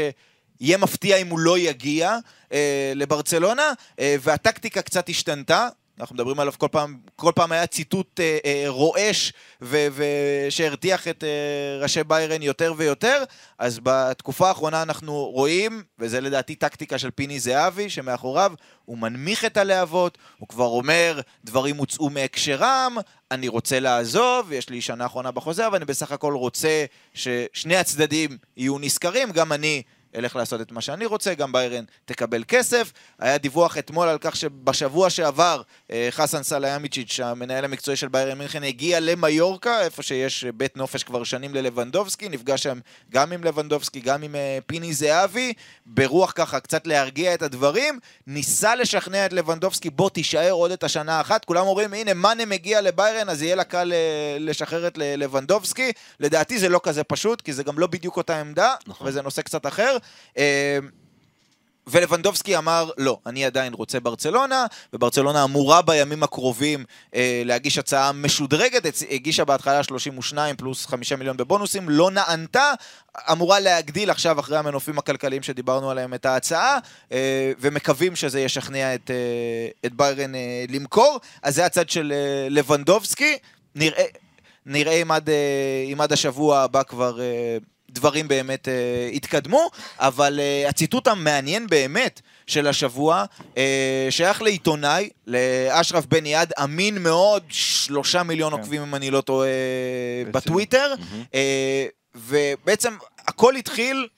יהיה מפתיע אם הוא לא יגיע אה, לברצלונה, אה, והטקטיקה קצת השתנתה. אנחנו מדברים עליו כל פעם, כל פעם היה ציטוט אה, אה, רועש ו- שהרתיח את אה, ראשי ביירן יותר ויותר, אז בתקופה האחרונה אנחנו רואים, וזה לדעתי טקטיקה של פיני זהבי, שמאחוריו הוא מנמיך את הלהבות, הוא כבר אומר, דברים הוצאו מהקשרם, אני רוצה לעזוב, יש לי שנה אחרונה בחוזה, אבל אני בסך הכל רוצה ששני הצדדים יהיו נשכרים, גם אני אלך לעשות את מה שאני רוצה, גם ביירן תקבל כסף. היה דיווח אתמול על כך שבשבוע שעבר אה, חסן סלאמיצ'יץ', המנהל המקצועי של ביירן מינכן, הגיע למיורקה, איפה שיש בית נופש כבר שנים ללבנדובסקי, נפגש שם גם עם לבנדובסקי, גם עם אה, פיני זהבי, ברוח ככה קצת להרגיע את הדברים, ניסה לשכנע את לבנדובסקי, בוא תישאר עוד את השנה האחת, כולם אומרים, הנה מאנה מגיע לביירן, אז יהיה לה קל אה, לשחרר את לבנדובסקי, לדעתי זה לא כזה פשוט, כי זה גם לא בדיוק אותה עמדה, נכון. וזה נושא קצת אחר. אה, ולבנדובסקי אמר, לא, אני עדיין רוצה ברצלונה, וברצלונה אמורה בימים הקרובים אה, להגיש הצעה משודרגת, הגישה בהתחלה 32 פלוס 5 מיליון בבונוסים, לא נענתה, אמורה להגדיל עכשיו אחרי המנופים הכלכליים שדיברנו עליהם את ההצעה, אה, ומקווים שזה ישכנע את, אה, את ביירן אה, למכור. אז זה הצד של אה, לבנדובסקי, נראה... נראה אם עד, אה, אם עד השבוע הבא כבר אה, דברים באמת אה, התקדמו, אבל אה, הציטוט המעניין באמת של השבוע אה, שייך לעיתונאי, לאשרף בן יעד, אמין מאוד, שלושה מיליון כן. עוקבים אם אני לא טועה. בטוויטר, אה, ובעצם הכל התחיל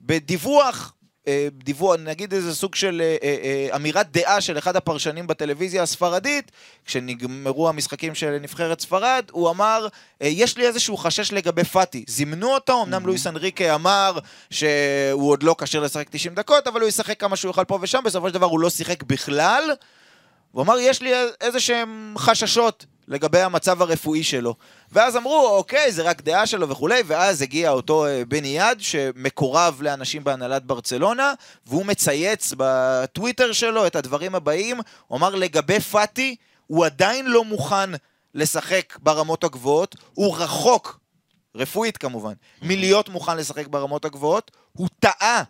בדיווח. אה, דיווח, נגיד איזה סוג של אה, אה, אמירת דעה של אחד הפרשנים בטלוויזיה הספרדית, כשנגמרו המשחקים של נבחרת ספרד, הוא אמר, יש לי איזשהו חשש לגבי פאטי. זימנו אותו, אמנם לואיס אנריקה אמר שהוא עוד לא כשיר לשחק 90 דקות, אבל הוא ישחק כמה שהוא יוכל פה ושם, בסופו של דבר הוא לא שיחק בכלל. הוא אמר, יש לי איזה שהם חששות לגבי המצב הרפואי שלו. ואז אמרו, אוקיי, זה רק דעה שלו וכולי, ואז הגיע אותו אה, בני יד, שמקורב לאנשים בהנהלת ברצלונה, והוא מצייץ בטוויטר שלו את הדברים הבאים, הוא אמר, לגבי פאטי, הוא עדיין לא מוכן לשחק ברמות הגבוהות, הוא רחוק, רפואית כמובן, מלהיות מוכן לשחק ברמות הגבוהות, הוא טעה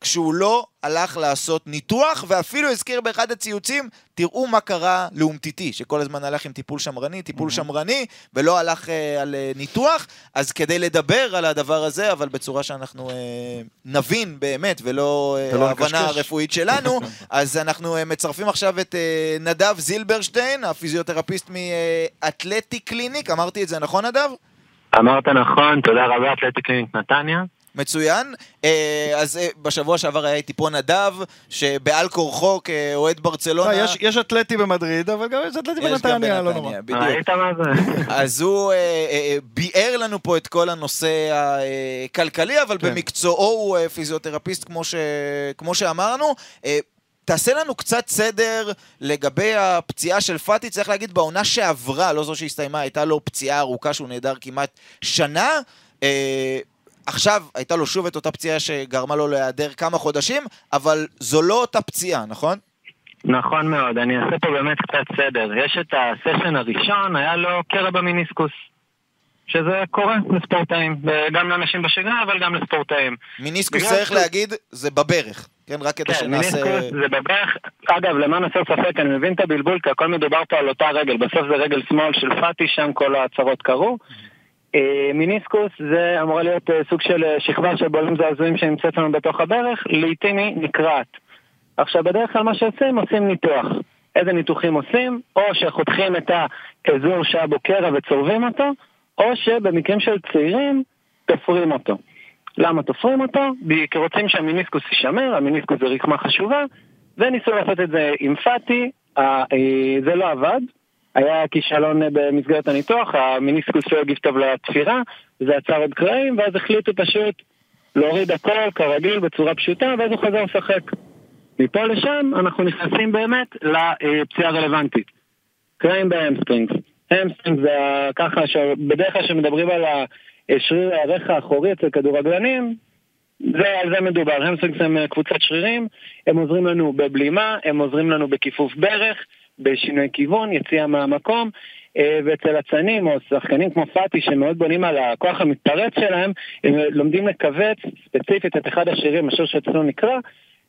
כשהוא לא הלך לעשות ניתוח, ואפילו הזכיר באחד הציוצים, תראו מה קרה לאומטיטי, שכל הזמן הלך עם טיפול שמרני, טיפול שמרני, ולא הלך אה, על אה, ניתוח. אז כדי לדבר על הדבר הזה, אבל בצורה שאנחנו אה, נבין באמת, ולא אה, ההבנה נקשקש. הרפואית שלנו, אז אנחנו אה, מצרפים עכשיו את אה, נדב זילברשטיין, הפיזיותרפיסט מאתלטי קליניק, אמרתי את זה נכון נדב? אמרת נכון, תודה רבה, אתלטי קלינית נתניה. מצוין. אה, אז אה, בשבוע שעבר היה איתי פה נדב, שבעל כורחו כאוהד ברצלונה... לא, יש- יש אתלטי במדריד, אבל גם יש אתלטי בנתניה, לא נורא. בדיוק. ראית מה זה? אז הוא אה, אה, אה, ביאר לנו פה את כל הנושא הכלכלי, אבל כן. במקצועו הוא אה, פיזיותרפיסט, כמו, ש... כמו שאמרנו. אה, תעשה לנו קצת סדר לגבי הפציעה של פאטי, צריך להגיד, בעונה שעברה, לא זו שהסתיימה, הייתה לו פציעה ארוכה שהוא נעדר כמעט שנה. עכשיו הייתה לו שוב את אותה פציעה שגרמה לו להיעדר כמה חודשים, אבל זו לא אותה פציעה, נכון? נכון מאוד, אני אעשה פה באמת קצת סדר. יש את הסשן הראשון, היה לו קרע במיניסקוס. שזה קורה לספורטאים, גם לאנשים בשגרה, אבל גם לספורטאים. מיניסקוס צריך להגיד, זה בברך, כן? רק כדי כן, שנעשה... מיניסקוס זה בברך. אגב, למען הסר ספק, אני מבין את הבלבול, כי הכל מדובר פה על אותה רגל. בסוף זה רגל שמאל של פאטי, שם כל ההצהרות קרו. אה, מיניסקוס זה אמורה להיות אה, סוג של אה, שכבה של בולים זעזועים שנמצאת לנו בתוך הברך, לעיתים היא נקרעת. עכשיו, בדרך כלל מה שעושים, עושים ניתוח. איזה ניתוחים עושים? או שחותכים את האזור שהיה בו קרע וצורבים אותו, או שבמקרים של צעירים, תופרים אותו. למה תופרים אותו? כי רוצים שהמיניסקוס יישמר, המיניסקוס זה רקמה חשובה, וניסו לעשות את זה עם פאטי, זה לא עבד, היה כישלון אה, במסגרת הניתוח, המיניסקוס לא הגיב טוב לתפירה, זה עצר עוד קרעים, ואז החליטו פשוט להוריד הכל כרגיל בצורה פשוטה, ואז הוא חזר לשחק. מפה לשם אנחנו נכנסים באמת לפציעה הרלוונטית. קרעים ב hamstrings. hamstrings זה ככה שבדרך כלל כשמדברים על השריר הירך האחורי אצל כדורגלנים, זה, על זה מדובר. hamstrings הם אה, קבוצת שרירים, הם עוזרים לנו בבלימה, הם עוזרים לנו בכיפוף ברך, בשינוי כיוון, יציאה מהמקום, אה, ואצל אצנים או שחקנים כמו פאטי שמאוד בונים על הכוח המתפרץ שלהם, הם לומדים לכווץ ספציפית את אחד השרירים, אשר שאצלנו נקרא,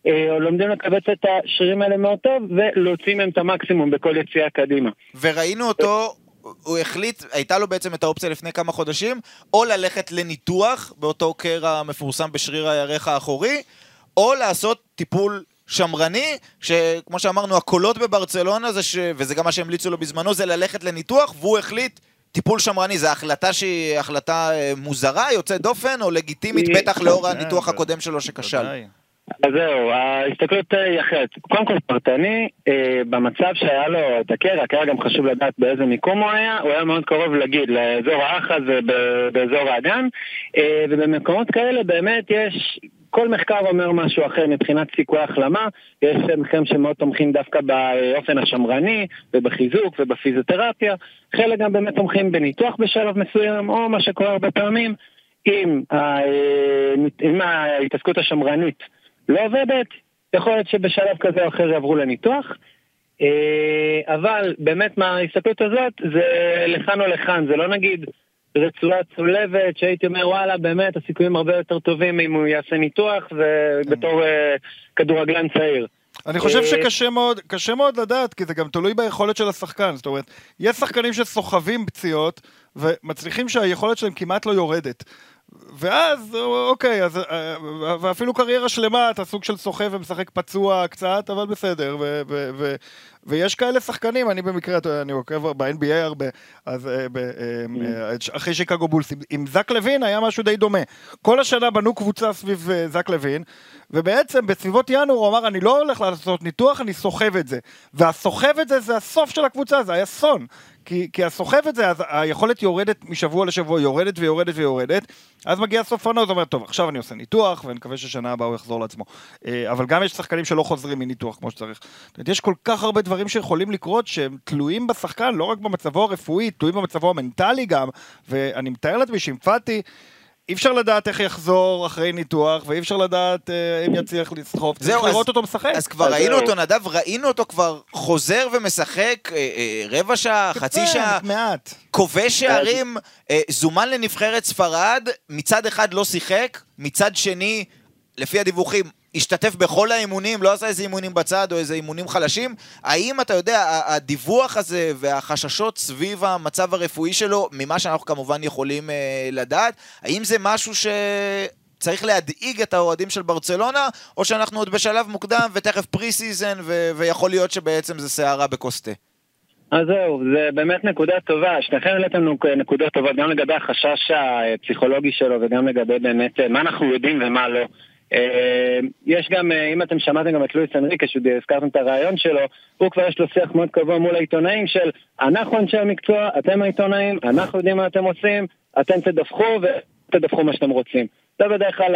אה, או לומדים לכווץ את השרירים האלה מאוד טוב ולהוציא מהם את המקסימום בכל יציאה קדימה. וראינו אותו, הוא החליט, הייתה לו בעצם את האופציה לפני כמה חודשים, או ללכת לניתוח באותו קרע המפורסם בשריר הירך האחורי, או לעשות טיפול שמרני, שכמו שאמרנו, הקולות בברצלונה, זה ש... וזה גם מה שהמליצו לו בזמנו, זה ללכת לניתוח, והוא החליט... טיפול שמרני, זו החלטה שהיא החלטה אה, מוזרה, יוצאת דופן, או לגיטימית, היא- בטח לאור כן, הניתוח זה- הקודם שלו שכשל. אז זהו, ההסתכלות אה, היא אחרת. קודם כל פרטני, אה, במצב שהיה לו את הקרע, הקרע גם חשוב לדעת באיזה מיקום הוא היה, הוא היה מאוד קרוב לגיד, לאזור האחז ובאזור האגן, אה, ובמקומות כאלה באמת יש, כל מחקר אומר משהו אחר מבחינת סיכוי החלמה, יש מחקרים שמאוד תומכים דווקא באופן השמרני ובחיזוק ובפיזיותרפיה, חלק גם באמת תומכים בניתוח בשלב מסוים, או מה שקורה הרבה פעמים, אם, ה- אם ההתעסקות השמרנית לא עובדת, יכול להיות שבשלב כזה או אחר יעברו לניתוח. אה, אבל באמת מההסתכלות הזאת זה לכאן או לכאן, זה לא נגיד רצועה צולבת שהייתי אומר וואלה באמת הסיכויים הרבה יותר טובים אם הוא יעשה ניתוח ובתור אה, כדורגלן צעיר. אני חושב אה, שקשה מאוד, קשה מאוד לדעת, כי זה גם תלוי ביכולת של השחקן. זאת אומרת, יש שחקנים שסוחבים פציעות, ומצליחים שהיכולת שלהם כמעט לא יורדת. ואז, אוקיי, אז, אה, ואפילו קריירה שלמה, אתה סוג של סוחב ומשחק פצוע קצת, אבל בסדר, ו, ו, ו, ויש כאלה שחקנים, אני במקרה, אני עוקב ב-NBA הרבה, אז אה, ב, אה, אה, אחרי שיקגו בולס, עם- זק לוין היה משהו די דומה. כל השנה בנו קבוצה סביב זק לוין, ובעצם בסביבות ינואר הוא אמר, אני לא הולך לעשות ניתוח, אני סוחב את זה. והסוחב את זה זה הסוף של הקבוצה, זה היה אסון. כי, כי הסוחב את זה, אז היכולת יורדת משבוע לשבוע, יורדת ויורדת ויורדת, אז מגיע סוף העונה, אז אומר, טוב, עכשיו אני עושה ניתוח, ואני מקווה ששנה הבאה הוא יחזור לעצמו. אה, אבל גם יש שחקנים שלא חוזרים מניתוח כמו שצריך. זאת אומרת, יש כל כך הרבה דברים שיכולים לקרות, שהם תלויים בשחקן, לא רק במצבו הרפואי, תלויים במצבו המנטלי גם, ואני מתאר לעצמי שעם פאטי... אי אפשר לדעת איך יחזור אחרי ניתוח, ואי אפשר לדעת אה, אם יצליח לסחוב. צריך זהו, אז- לראות אותו משחק. אז כבר אז ראינו זהו. אותו, נדב, ראינו אותו כבר חוזר ומשחק אה, אה, רבע שעה, חצי כן, שעה, מעט. כובש שערים, אה, זומן לנבחרת ספרד, מצד אחד לא שיחק, מצד שני, לפי הדיווחים, השתתף בכל האימונים, לא עשה איזה אימונים בצד או איזה אימונים חלשים. האם אתה יודע, הדיווח הזה והחששות סביב המצב הרפואי שלו, ממה שאנחנו כמובן יכולים אה, לדעת, האם זה משהו ש... צריך להדאיג את האוהדים של ברצלונה, או שאנחנו עוד בשלב מוקדם ותכף pre-season ו- ויכול להיות שבעצם זה סערה בכוס תה. אז זהו, זה באמת נקודה טובה. שניכם העליתם נק- נקודות טובות, גם לגבי החשש הפסיכולוגי שלו וגם לגבי באמת מה אנחנו יודעים ומה לא. אה, יש גם, אה, אם אתם שמעתם גם את לואיס אנריקה, שהזכרתם את הריאיון שלו, הוא כבר יש לו שיח מאוד קבוע מול העיתונאים של אנחנו אנשי המקצוע, אתם העיתונאים, אנחנו יודעים מה אתם עושים, אתם תדווחו ותדווחו מה שאתם רוצים. זה בדרך כלל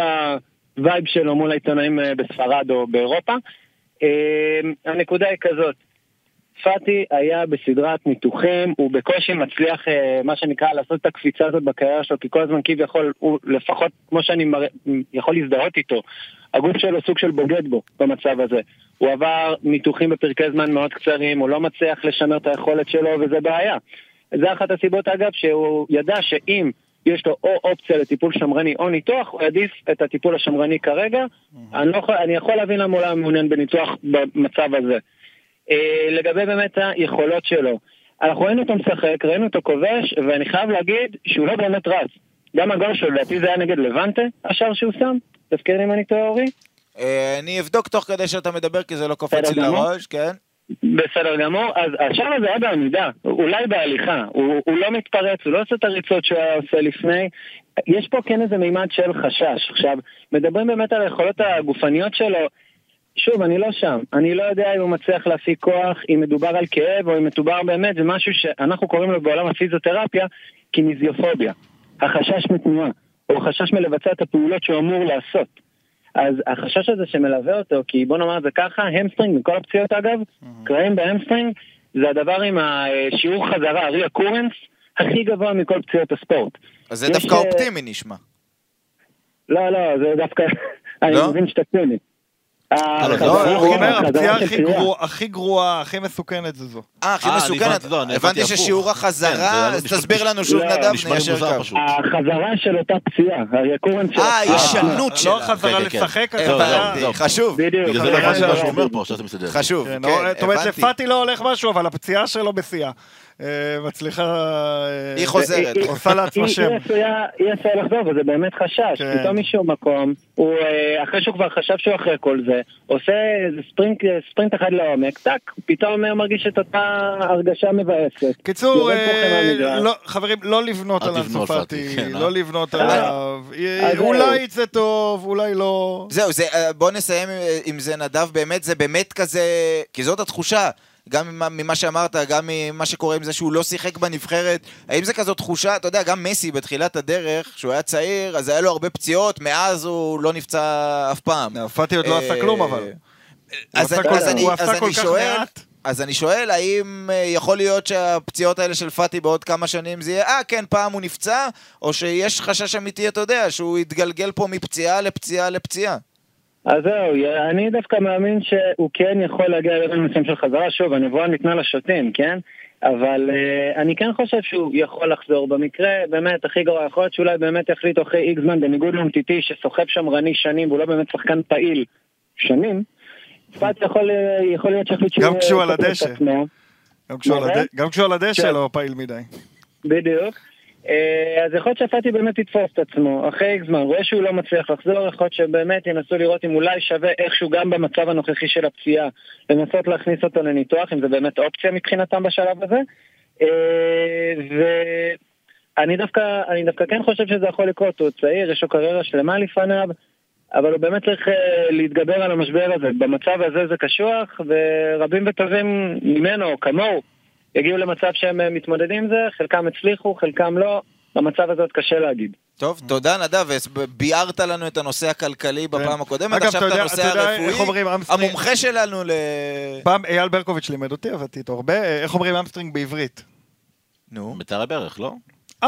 הווייב שלו מול העיתונאים אה, בספרד או באירופה. אה, הנקודה היא כזאת, פאטי היה בסדרת ניתוחים, הוא בקושי מצליח, אה, מה שנקרא, לעשות את הקפיצה הזאת בקריירה שלו, כי כל הזמן כביכול, הוא לפחות, כמו שאני מרא, יכול להזדהות איתו, הגוף שלו סוג של בוגד בו במצב הזה. הוא עבר ניתוחים בפרקי זמן מאוד קצרים, הוא לא מצליח לשמר את היכולת שלו, וזה בעיה. זה אחת הסיבות, אגב, שהוא ידע שאם יש לו או אופציה לטיפול שמרני או ניתוח, הוא יעדיף את הטיפול השמרני כרגע. אני, לא, יכול- אני יכול להבין למה הוא לא מעוניין בניתוח במצב הזה. אה, לגבי באמת היכולות שלו. אנחנו ראינו אותו משחק, ראינו אותו כובש, ואני חייב להגיד שהוא לא באמת רץ. גם הגול שלו, לדעתי זה היה נגד לבנטה, השער שהוא שם. תזכיר לי אם אני טועה אורי? אה, אני אבדוק תוך כדי שאתה מדבר, כי זה לא קופץ לי. לראש, כן? בסדר גמור, אז השער הזה היה בעמידה, אולי בהליכה, הוא, הוא לא מתפרץ, הוא לא עושה את הריצות שהוא היה עושה לפני, יש פה כן איזה מימד של חשש. עכשיו, מדברים באמת על היכולות הגופניות שלו, שוב, אני לא שם, אני לא יודע אם הוא מצליח להפיק כוח, אם מדובר על כאב או אם מדובר באמת, זה משהו שאנחנו קוראים לו בעולם הפיזיותרפיה קינזיופוביה, החשש מתנועה, או חשש מלבצע את הפעולות שהוא אמור לעשות. אז החשש הזה שמלווה אותו, כי בוא נאמר את זה ככה, hamstring, מכל הפציעות אגב, קרעים ב hamstring, זה הדבר עם השיעור חזרה, ה-reoccurrence, הכי גבוה מכל פציעות הספורט. אז זה דווקא אה, אופטימי נשמע. לא, לא, זה דווקא, אני לא? מבין שאתה ציני. לא, הוא אומר, הפציעה הכי גרועה, הכי מסוכנת זה זו. אה, הכי אה, מסוכנת. הבנתי, לא. ששיעור כן, החזרה, זה אז נשמע- תסביר לנו שוב, לא, נדב, ניישר קו. החזרה של אותה פציעה, הרקורנס של אה. הישנות לא שלה. החזרה כן, כן, לשחק. החזרה... חשוב, בדיוק. זה לא מה שהוא אומר פה, עכשיו אתה מסתדר. חשוב. או- זאת אומרת. לפאטי לא הולך משהו, אבל הפציעה שלו בשיאה. אה, מצליחה... אה, היא חוזרת. עושה לעצמה שם. היא עשויה- לחזור, וזה באמת חשש. כן. פתאום משום מקום, הוא, אה, אחרי שהוא כבר חשב שהוא אחרי כל זה, עושה איזה ספרינט, אחד לעומק, טאק, פתאום אה, מרגיש את אותה הרגשה מבאסת. קיצור. לא- חברים, לא לבנות אל על תבנו על אנסופטי, פאטי, כן, לא? לבנות. עליו. אולי. יצא טוב, אולי לא. זהו, זה, בוא נסיים עם זה, נדב, באמת, זה באמת כזה, כי זאת התחושה. גם ממה, שאמרת, גם ממה שקורה עם זה שהוא לא שיחק בנבחרת, האם זה כזאת תחושה, אתה יודע, גם מסי בתחילת הדרך, כשהוא היה צעיר, אז היה לו הרבה פציעות, מאז הוא לא נפצע אף פעם. פאטי עוד לא עשה אה, כלום, אבל. אז אני- שואל. אז אני שואל, האם אה, יכול להיות שהפציעות האלה של פאטי בעוד כמה שנים זה יהיה, אה, כן, פעם הוא נפצע, או שיש חשש אמיתי, אתה יודע, שהוא יתגלגל פה מפציעה לפציעה לפציעה. אז זהו, אני דווקא מאמין שהוא כן יכול להגיע לרבע מסוים של חזרה, שוב, הנבואה ניתנה לשוטים, כן? אבל uh, אני כן חושב שהוא יכול לחזור במקרה, באמת, הכי גרוע, יכול להיות שאולי באמת יחליטו אחרי איקס זמן, בניגוד לאומטיטי שסוחב שמרני שנים והוא לא באמת שחקן פעיל שנים, פאט יכול, אה, יכול להיות שיחליט שהוא... גם כשהוא על הדשא. גם כשהוא על מה הד- זה? גם כשהוא על הדשא כן. לא פעיל מדי. בדיוק. אה, אז יכול להיות שפאטי באמת יתפוס את עצמו אחרי איקס זמן, רואה שהוא לא מצליח לחזור, יכול להיות שבאמת ינסו לראות אם אולי שווה איכשהו גם במצב הנוכחי של הפציעה לנסות להכניס אותו לניתוח, אם זה באמת אופציה מבחינתם בשלב הזה. אה, ואני דווקא, אני דווקא כן חושב שזה יכול לקרות, הוא צעיר, יש לו קריירה שלמה לפניו, אבל הוא באמת צריך אה, להתגבר על המשבר הזה. במצב הזה זה קשוח, ורבים וטובים ממנו, כמוהו, יגיעו למצב שהם אה, מתמודדים עם זה, חלקם הצליחו, חלקם לא. במצב הזה עוד קשה להגיד. טוב, תודה נדב, ביארת לנו את הנושא הכלכלי בפעם הקודמת, כן. עכשיו את הנושא הרפואי. המומחה שלנו ל... פעם אייל ברקוביץ' לימד אותי, עבדתי איתו הרבה, אה, איך אומרים hamstring בעברית? נו, מיתר הברך, לא?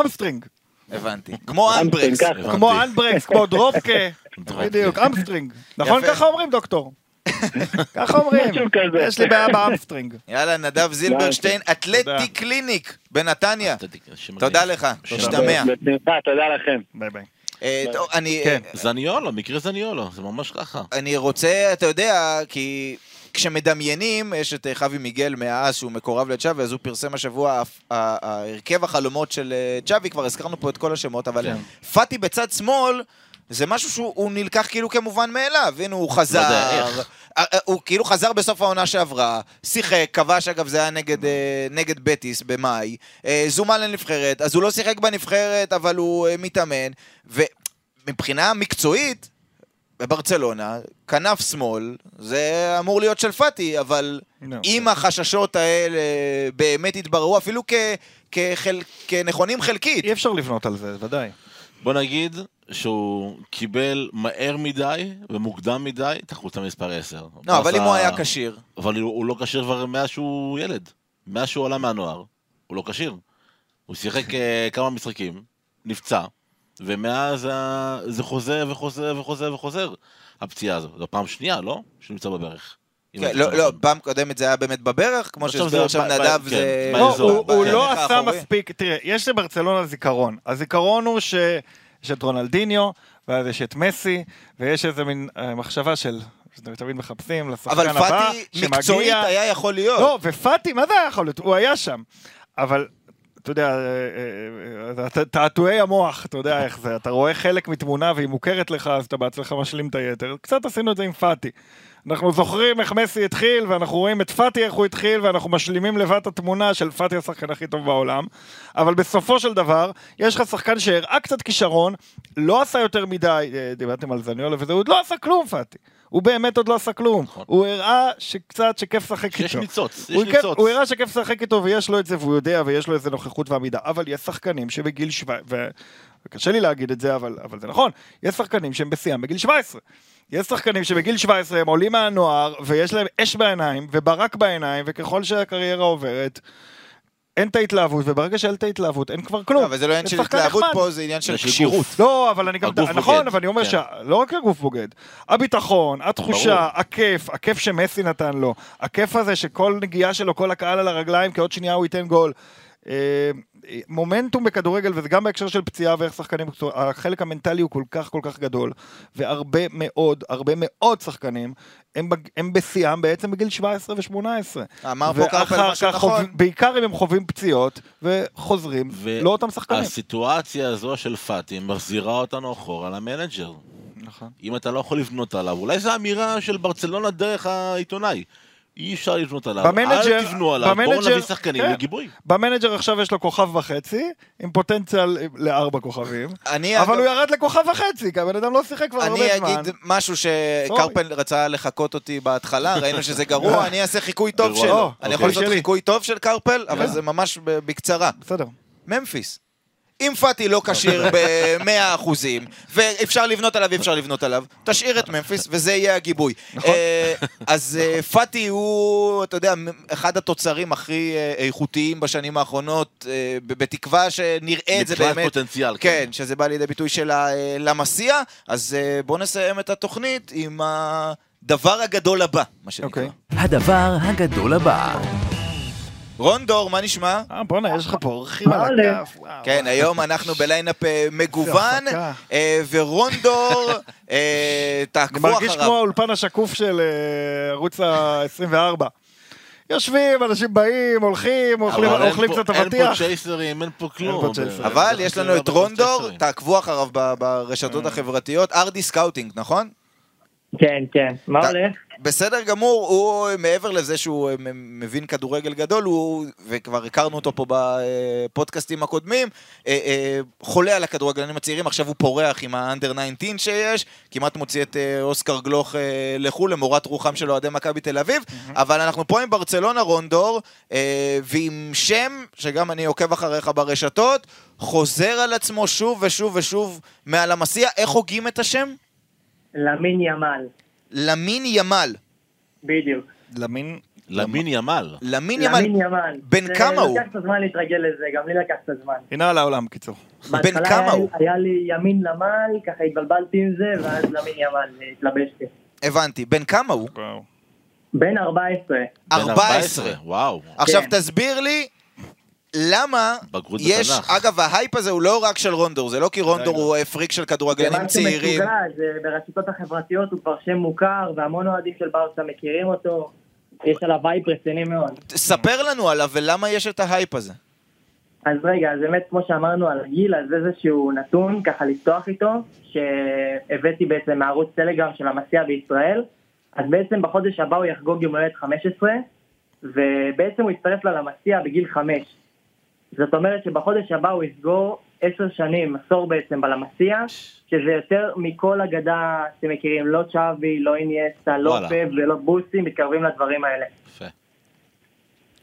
hamstring. הבנתי. כמו אמברקס. כמו אמברקס, כמו דרופקה. בדיוק, hamstring. נכון. ככה אומרים, דוקטור? ככה אומרים. יש לי בעיה ב hamstring. יאללה, נדב זילברשטיין, אתלטי קליניק בנתניה. תודה לך, נשתמע. בשמחה, תודה לכם. ביי ביי. אה, אני... כן. זניולו, מקרה זניולו, זה ממש ככה. אני רוצה, אתה יודע, כי כשמדמיינים, יש את אה, חאבי מיגל מה AS שהוא מקורב לצ'אבי, אז הוא פרסם השבוע ה- ה- ההרכב החלומות של אה, צ'אבי, כבר הזכרנו פה את כל השמות, אבל כן. פאטי בצד שמאל, זה משהו שהוא נלקח כאילו כמובן מאליו, הנה הוא חזר, לא יודע איך. אה, אה, הוא כאילו חזר בסוף העונה שעברה, שיחק, כבש אגב זה היה נגד, אה, נגד בטיס במאי, זומן לנבחרת, אז הוא לא שיחק בנבחרת אבל הוא מתאמן, ומבחינה מקצועית, בברצלונה, כנף שמאל, זה אמור להיות של פאטי, אבל נו. אם החששות האלה באמת יתבררו, אפילו כ, כחל, כנכונים חלקית, אי אפשר לבנות על זה, ודאי. בוא נגיד שהוא קיבל מהר מדי ומוקדם מדי את החולצה מספר 10. לא, אבל אם הוא היה כשיר, אבל הוא הוא לא כשיר כבר מאז שהוא ילד. מאז שהוא עלה מהנוער, הוא לא כשיר. הוא שיחק אה, כמה משחקים, נפצע, ומאז זה חוזר וחוזר וחוזר וחוזר, הפציעה הזו. זו פעם שנייה, לא? שהוא נמצא בברך. כן, לא, לא. פעם קודמת זה היה באמת בברך, כמו עכשיו שהסביר עכשיו נדב, כן, זה... לא, באזור, הוא- בערך לא עשה. מספיק, תראה, יש לברצלונה זיכרון. הזיכרון הוא שיש את רונלדיניו, ואז יש את מסי, ויש איזה מין אה, מחשבה של, תמיד מחפשים לשחקן אבל הבא, פאטי שמגיע. מקצועית היה יכול להיות. לא, ופאטי, מה זה היה יכול להיות? הוא היה שם. אבל, אתה יודע, אה, אה, אה, תעתועי המוח, אתה יודע איך זה, אתה רואה חלק מתמונה והיא מוכרת לך, אז אתה בעצמך משלים את היתר. קצת עשינו את זה עם פאטי. אנחנו זוכרים איך מסי התחיל, ואנחנו רואים את פאטי איך הוא התחיל, ואנחנו משלימים לבד את התמונה של פאטי השחקן הכי טוב בעולם. אבל בסופו של דבר, יש לך שחקן שהראה קצת כישרון, לא עשה יותר מדי, אה, דיברתם על זניולה וזה, הוא עוד לא עשה כלום, פאטי. הוא באמת עוד לא עשה כלום. נכון. הוא הראה שקצת, שכיף לשחק איתו. ניצוץ, יש הוא, כן, ניצוץ. הוא הראה שכיף לשחק איתו ויש לו את זה והוא יודע ויש לו איזה נוכחות ועמידה, אבל יש שחקנים שבגיל 17, וקשה לי להגיד את זה אבל, אבל זה נכון, יש שחקנים שהם בשיאם בגיל 17. יש שחקנים שבגיל 17 הם עולים מהנוער ויש להם אש בעיניים וברק בעיניים וככל שהקריירה עוברת אין את ההתלהבות וברגע שאין את ההתלהבות אין כבר כלום. לא, אבל זה לא עניין של התלהבות נחמד. פה, זה עניין של כשירות. לא, אבל אני גם... הגוף נכון, בוגד. אבל אני אומר כן. שלא רק הגוף בוגד. הביטחון, התחושה, ברור. הכיף, הכיף שמסי נתן לו, הכיף הזה שכל נגיעה שלו, כל הקהל על הרגליים, כי עוד שנייה הוא ייתן גול. מומנטום בכדורגל, וזה גם בהקשר של פציעה ואיך שחקנים, החלק המנטלי הוא כל כך כל כך גדול, והרבה מאוד, הרבה מאוד שחקנים, הם, הם בשיאם בעצם בגיל 17 ו-18. אמר פה קרפל משהו נכון. בעיקר אם הם חווים פציעות, וחוזרים, ו- לא אותם שחקנים. הסיטואציה הזו של פאטי מחזירה אותנו אחורה למנג'ר. נכון. אם אתה לא יכול לבנות עליו, אולי זו אמירה של ברצלונה דרך העיתונאי. אי אפשר לבנות עליו, במנג'ר- אל תבנו עליו, בואו במנג'ר- נביא שחקנים כן. לגיבוי. במנג'ר עכשיו יש לו כוכב וחצי, עם פוטנציאל לארבע כוכבים, אני אבל אגב- הוא ירד לכוכב וחצי, כי הבן אדם לא שיחק כבר הרבה אני זמן. אגיד משהו שקרפל רצה לחכות אותי בהתחלה, ראינו שזה גרוע, אני אעשה חיקוי טוב. שלו. או, אני יכול אוקיי. לעשות. חיקוי טוב של קרפל, אבל יאללה. זה ממש בקצרה. בסדר. ממפיס. אם פאטי לא כשיר ב-100 אחוזים, ואפשר לבנות עליו, אפשר לבנות עליו, תשאיר את ממפיס, וזה יהיה הגיבוי. נכון. אה, אז אה, פאטי הוא, אתה יודע, אחד התוצרים הכי אה, איכותיים בשנים האחרונות, בתקווה שנראה את זה באמת. פוטנציאל, כן, כן. שזה בא לידי ביטוי של המסיע, אז בואו נסיים את התוכנית עם הדבר הגדול הבא, מה שנקרא. אוקיי. הדבר הגדול הבא. רון דור, מה נשמע? אה, בואנה, יש לך פה אורחים על. הכף. כן, היום אנחנו בליינאפ אה, מגוון. אה, ורון דור, אה, אני תעקבו מרגיש כמו אחריו. האולפן השקוף של ערוץ ה-24. יושבים, אנשים באים, הולכים, אוכלים קצת אין פה אבטיח. צ'ייסרים, אין פה כלום. אבל יש לנו את רונדור. תעקבו אחריו ברשתות החברתיות, RD Scouting, נכון? כן, כן. מה אתה- הולך? בסדר גמור, הוא מעבר לזה שהוא אה, מבין כדורגל גדול, הוא, וכבר הכרנו אותו פה בפודקאסטים הקודמים, אה, אה, חולה על הכדורגלנים הצעירים, עכשיו הוא פורח עם ה under 19 שיש, כמעט מוציא את אוסקר גלוך לחו"ל, למורת רוחם של אוהדי מכבי תל אביב, אבל אנחנו פה עם ברצלונה רונדור, ועם שם, שגם אני עוקב אחריך ברשתות, חוזר על עצמו שוב ושוב ושוב מעל המסיע, איך הוגים את השם? למין ימל. למין ימל. בדיוק. למין... למין ימל. למין ימל. למין ימל. בן כמה הוא? לקח קצת זמן להתרגל לזה, גם לי לקח קצת זמן. הנה על העולם, קיצור. בהתחלה כמה הוא? היה לי ימין למל, ככה התבלבלתי עם זה, ואז למין ימל אה, התלבשתי. הבנתי. בן כמה הוא? בן 14. בן 14. וואו. עכשיו כן. תסביר לי למה בגרות יש, בתנ"ך. אגב ההייפ הזה הוא לא רק של רונדור, זה לא כי רונדור. הוא אה, פריק של זה כדורגלנים צעירים. משוגע, זה ברשתות החברתיות הוא כבר שם מוכר, והמון אוהדים של ברסה מכירים אותו. יש עליו וייב רציני מאוד. ספר לנו עליו ולמה יש את ההייפ הזה. אז רגע, אז באמת כמו שאמרנו על הגיל, אז איזשהו נתון ככה לפתוח איתו, שהבאתי בעצם מערוץ טלגרם של לה מאסיה בישראל, אז בעצם בחודש הבא הוא יחגוג יום הולדת 15, ובעצם הוא יצטרף ללה מאסיה בגיל 5. זאת אומרת שבחודש הבא הוא יסגור 10 שנים, עשור בעצם בלה מאסיה, שזה יותר מכל אגדה שאתם מכירים, לא צ'אבי, לא אינייסטה, לא. פפ ולא מסי, מתקרבים לדברים האלה. יפה.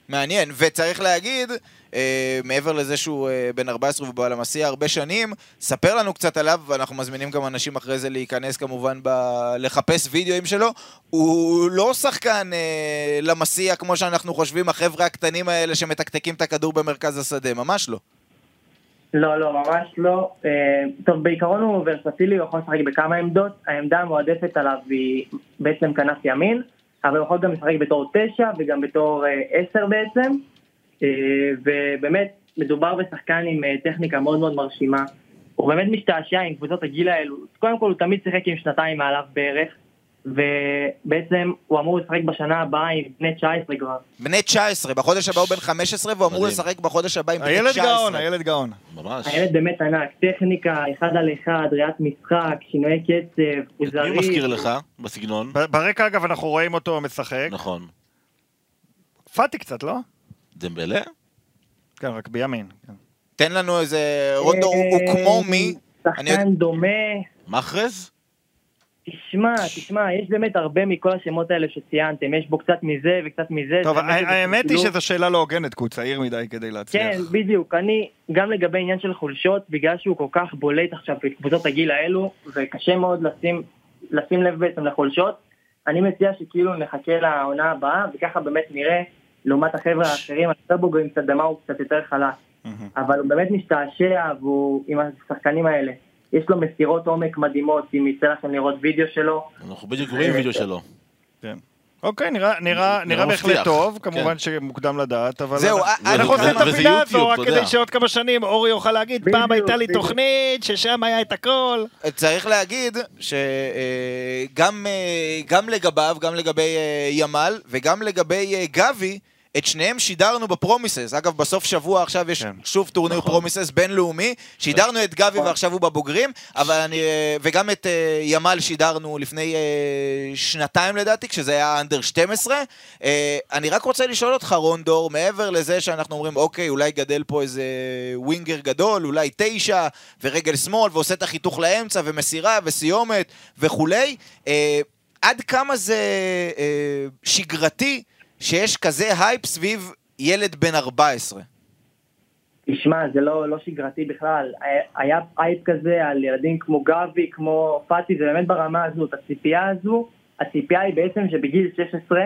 מעניין, וצריך להגיד, אה, מעבר לזה שהוא אה, בן 14 ובעל המסיע הרבה שנים, ספר לנו קצת עליו, ואנחנו מזמינים גם אנשים אחרי זה להיכנס כמובן ב... לחפש וידאוים שלו. הוא לא שחקן אה, למסיע כמו שאנחנו חושבים, החבר'ה הקטנים האלה שמתקתקים את הכדור במרכז השדה, ממש לא. לא, לא, ממש לא. אה, טוב, בעיקרון הוא ורסטילי, הוא יכול לשחק בכמה עמדות. העמדה המועדפת עליו היא בעצם כנף ימין, אבל הוא יכול גם לשחק בתור תשע וגם בתור עשר בעצם. אה, ובאמת, מדובר בשחקן עם אה, טכניקה מאוד מאוד מרשימה. הוא באמת משתעשע עם קבוצות הגיל האלו. קודם כל, הוא תמיד שיחק עם שנתיים מעליו בערך, ובעצם הוא אמור לשחק בשנה הבאה עם בני 19 כבר. בני 19, בחודש הבא הוא בן 15 והוא אמור. לשחק בחודש הבא עם בני הילד 19. גאון, הילד גאון. ממש. הילד באמת ענק, טכניקה, אחד על אחד, ראיית משחק, שינויי קצב, הוא את מי הוא זריז. מזכיר לך בסגנון? ברקע אגב אנחנו רואים אותו משחק. נכון. פאטי קצת, לא? דמבלה? כן, רק בימין. כן. תן לנו איזה... רונדו הוא הוא כמו מי? שחקן דומה, מחרז? תשמע, תשמע, יש באמת הרבה מכל השמות האלה שציינתם, יש בו קצת מזה וקצת מזה. טוב, האמת היא שילוב. שזו שאלה לא הוגנת, כי הוא צעיר מדי כדי להצליח. כן, בדיוק, אני, גם לגבי עניין של חולשות, בגלל שהוא כל כך בולט עכשיו בקבוצות הגיל האלו, וקשה מאוד לשים, לשים לב בעצם לחולשות, אני מציע שכאילו נחכה לעונה הבאה, וככה באמת נראה, לעומת החבר'ה האחרים, היותר בוגרים קצת במה הוא קצת יותר חלש. אבל הוא באמת משתעשע, והוא עם השחקנים האלה. יש לו מסירות עומק מדהימות, אם יצא לכם לראות וידאו שלו. אנחנו בדיוק רואים וידאו שלו. כן. אוקיי, נראה- נראה נראה בהחלט. טוב, כן. כמובן שמוקדם לדעת, אבל... זהו, אנחנו- אה, אנחנו אה, עושים את הפינה הזו רק כדי. שעוד כמה שנים אורי יוכל להגיד, פעם הייתה לי. תוכנית ששם היה את הכל. צריך להגיד שגם גם לגביו, גם לגבי אה, ימל וגם לגבי אה, גבי, את שניהם שידרנו בפרומיסס. אגב, בסוף שבוע עכשיו יש כן. שוב טורניר נכון. פרומיסס בינלאומי. שידרנו את גבי ועכשיו הוא בבוגרים, אבל אני... אה, וגם את אה, ימל שידרנו לפני אה, שנתיים לדעתי, כשזה היה under 12. אה, אני רק רוצה לשאול אותך, רונדור, מעבר לזה שאנחנו אומרים, אוקיי, אולי גדל פה איזה ווינגר גדול, אולי תשע, ורגל שמאל, ועושה את החיתוך לאמצע, ומסירה, וסיומת, וכולי, אה, עד כמה זה אה, שגרתי שיש כזה הייפ סביב ילד בן 14? תשמע, זה לא, לא שגרתי בכלל. היה- הייפ כזה על ילדים כמו גבי, כמו פאטי, זה באמת ברמה הזו. את הציפייה הזו, הציפייה היא בעצם שבגיל 16,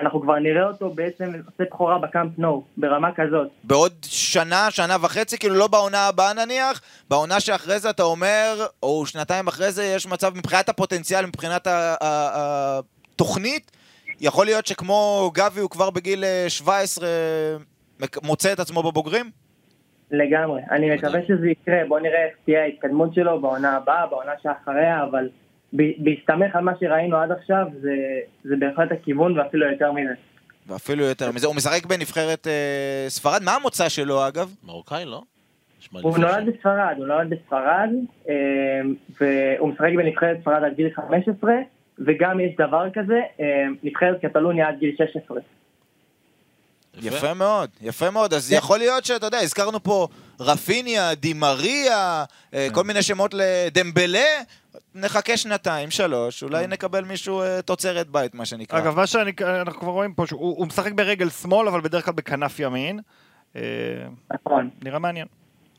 אנחנו כבר נראה אותו בעצם עושה בכורה בקאמפ נו, ברמה כזאת. בעוד שנה, שנה וחצי, כאילו לא בעונה הבאה נניח, בעונה שאחרי זה אתה אומר, או שנתיים אחרי זה, יש מצב מבחינת הפוטנציאל, מבחינת התוכנית, יכול להיות שכמו גבי הוא כבר בגיל אה, 17 מק- מוצא את עצמו בבוגרים? לגמרי. אני מקווה שזה יקרה, בוא נראה איך תהיה ההתקדמות שלו בעונה הבאה, בעונה שאחריה, אבל ב- בהסתמך על מה שראינו עד עכשיו, זה, זה בהחלט הכיוון ואפילו יותר מזה. ואפילו יותר מזה. הוא משחק בנבחרת אה, ספרד. מה המוצא שלו, אגב? מרוקאי, לא? הוא נולד בספרד, הוא נולד בספרד, אה, והוא משחק בנבחרת ספרד עד גיל 15, וגם יש דבר כזה, אה, נבחרת קטלוניה עד גיל 16. יפה מאוד, יפה מאוד. אז יכול להיות שאתה יודע, הזכרנו פה רפיניה, דימריה, אה, כל מיני שמות לדמבלה. נחכה שנתיים, שלוש, אולי נקבל מישהו אה, תוצרת בית, מה שנקרא. אגב, מה שאנחנו כבר רואים פה, שהוא הוא משחק ברגל שמאל, אבל בדרך כלל בכנף ימין. נכון. נראה מעניין.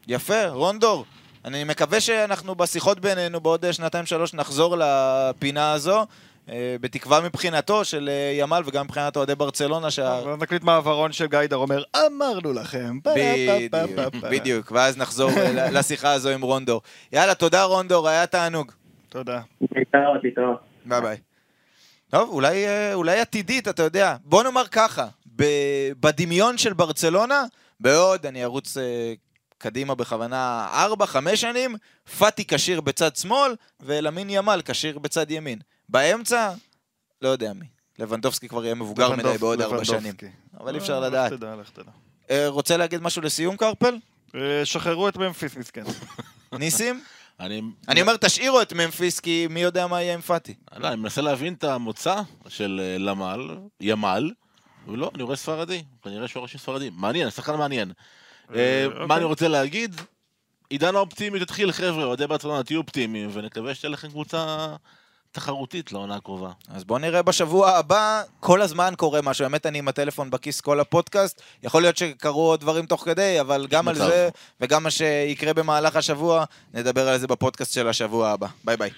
יפה, רונדור. אני מקווה שאנחנו בשיחות בינינו בעוד אה, שנתיים-שלוש נחזור לפינה הזו, אה, בתקווה מבחינתו של אה, ימל וגם מבחינת אוהדי ברצלונה, שה... נקליט מעברון של גיידר אומר, אמרנו לכם. בדיוק, בדיוק, ואז נחזור לשיחה הזו עם רונדור. יאללה, תודה רונדור, היה תענוג. תודה. להתראות, להתראות. ביי ביי. טוב, אולי, אולי עתידית, אתה יודע. בוא נאמר ככה, בדמיון של ברצלונה, בעוד אני ארוץ קדימה בכוונה 4-5 שנים, פאטי כשיר בצד שמאל, ולמין ימל כשיר בצד ימין. באמצע, לא יודע מי. לבנדובסקי כבר יהיה מבוגר מדי לבנדוב- בעוד 4 שנים. אבל אי אפשר אה, לדעת. לך תדע, לך תדע. אה, רוצה להגיד משהו לסיום, קרפל? אה, שחררו את ממפיס מסכן. ניסים? אני... אני אומר, תשאירו את ממפיס, כי מי יודע מה יהיה עם פאטי. לא, אני מנסה להבין את המוצא של אה, למל, ימל, ולא, אני רואה ספרדי, כנראה שורשים ספרדים. מעניין, שחקן מעניין. אה, אוקיי. מה אני רוצה להגיד? עידן האופטימיות התחיל, חבר'ה, אוהדי ברצלונה, תהיו אופטימיים, ונקווה שתהיה לכם קבוצה תחרותית לעונה הקרובה. אז בואו נראה בשבוע הבא, כל הזמן קורה משהו, האמת אני עם הטלפון בכיס כל הפודקאסט, יכול להיות שקרו עוד דברים תוך כדי, אבל גם על. זה וגם מה שיקרה במהלך השבוע, נדבר על זה בפודקאסט של השבוע הבא. ביי ביי.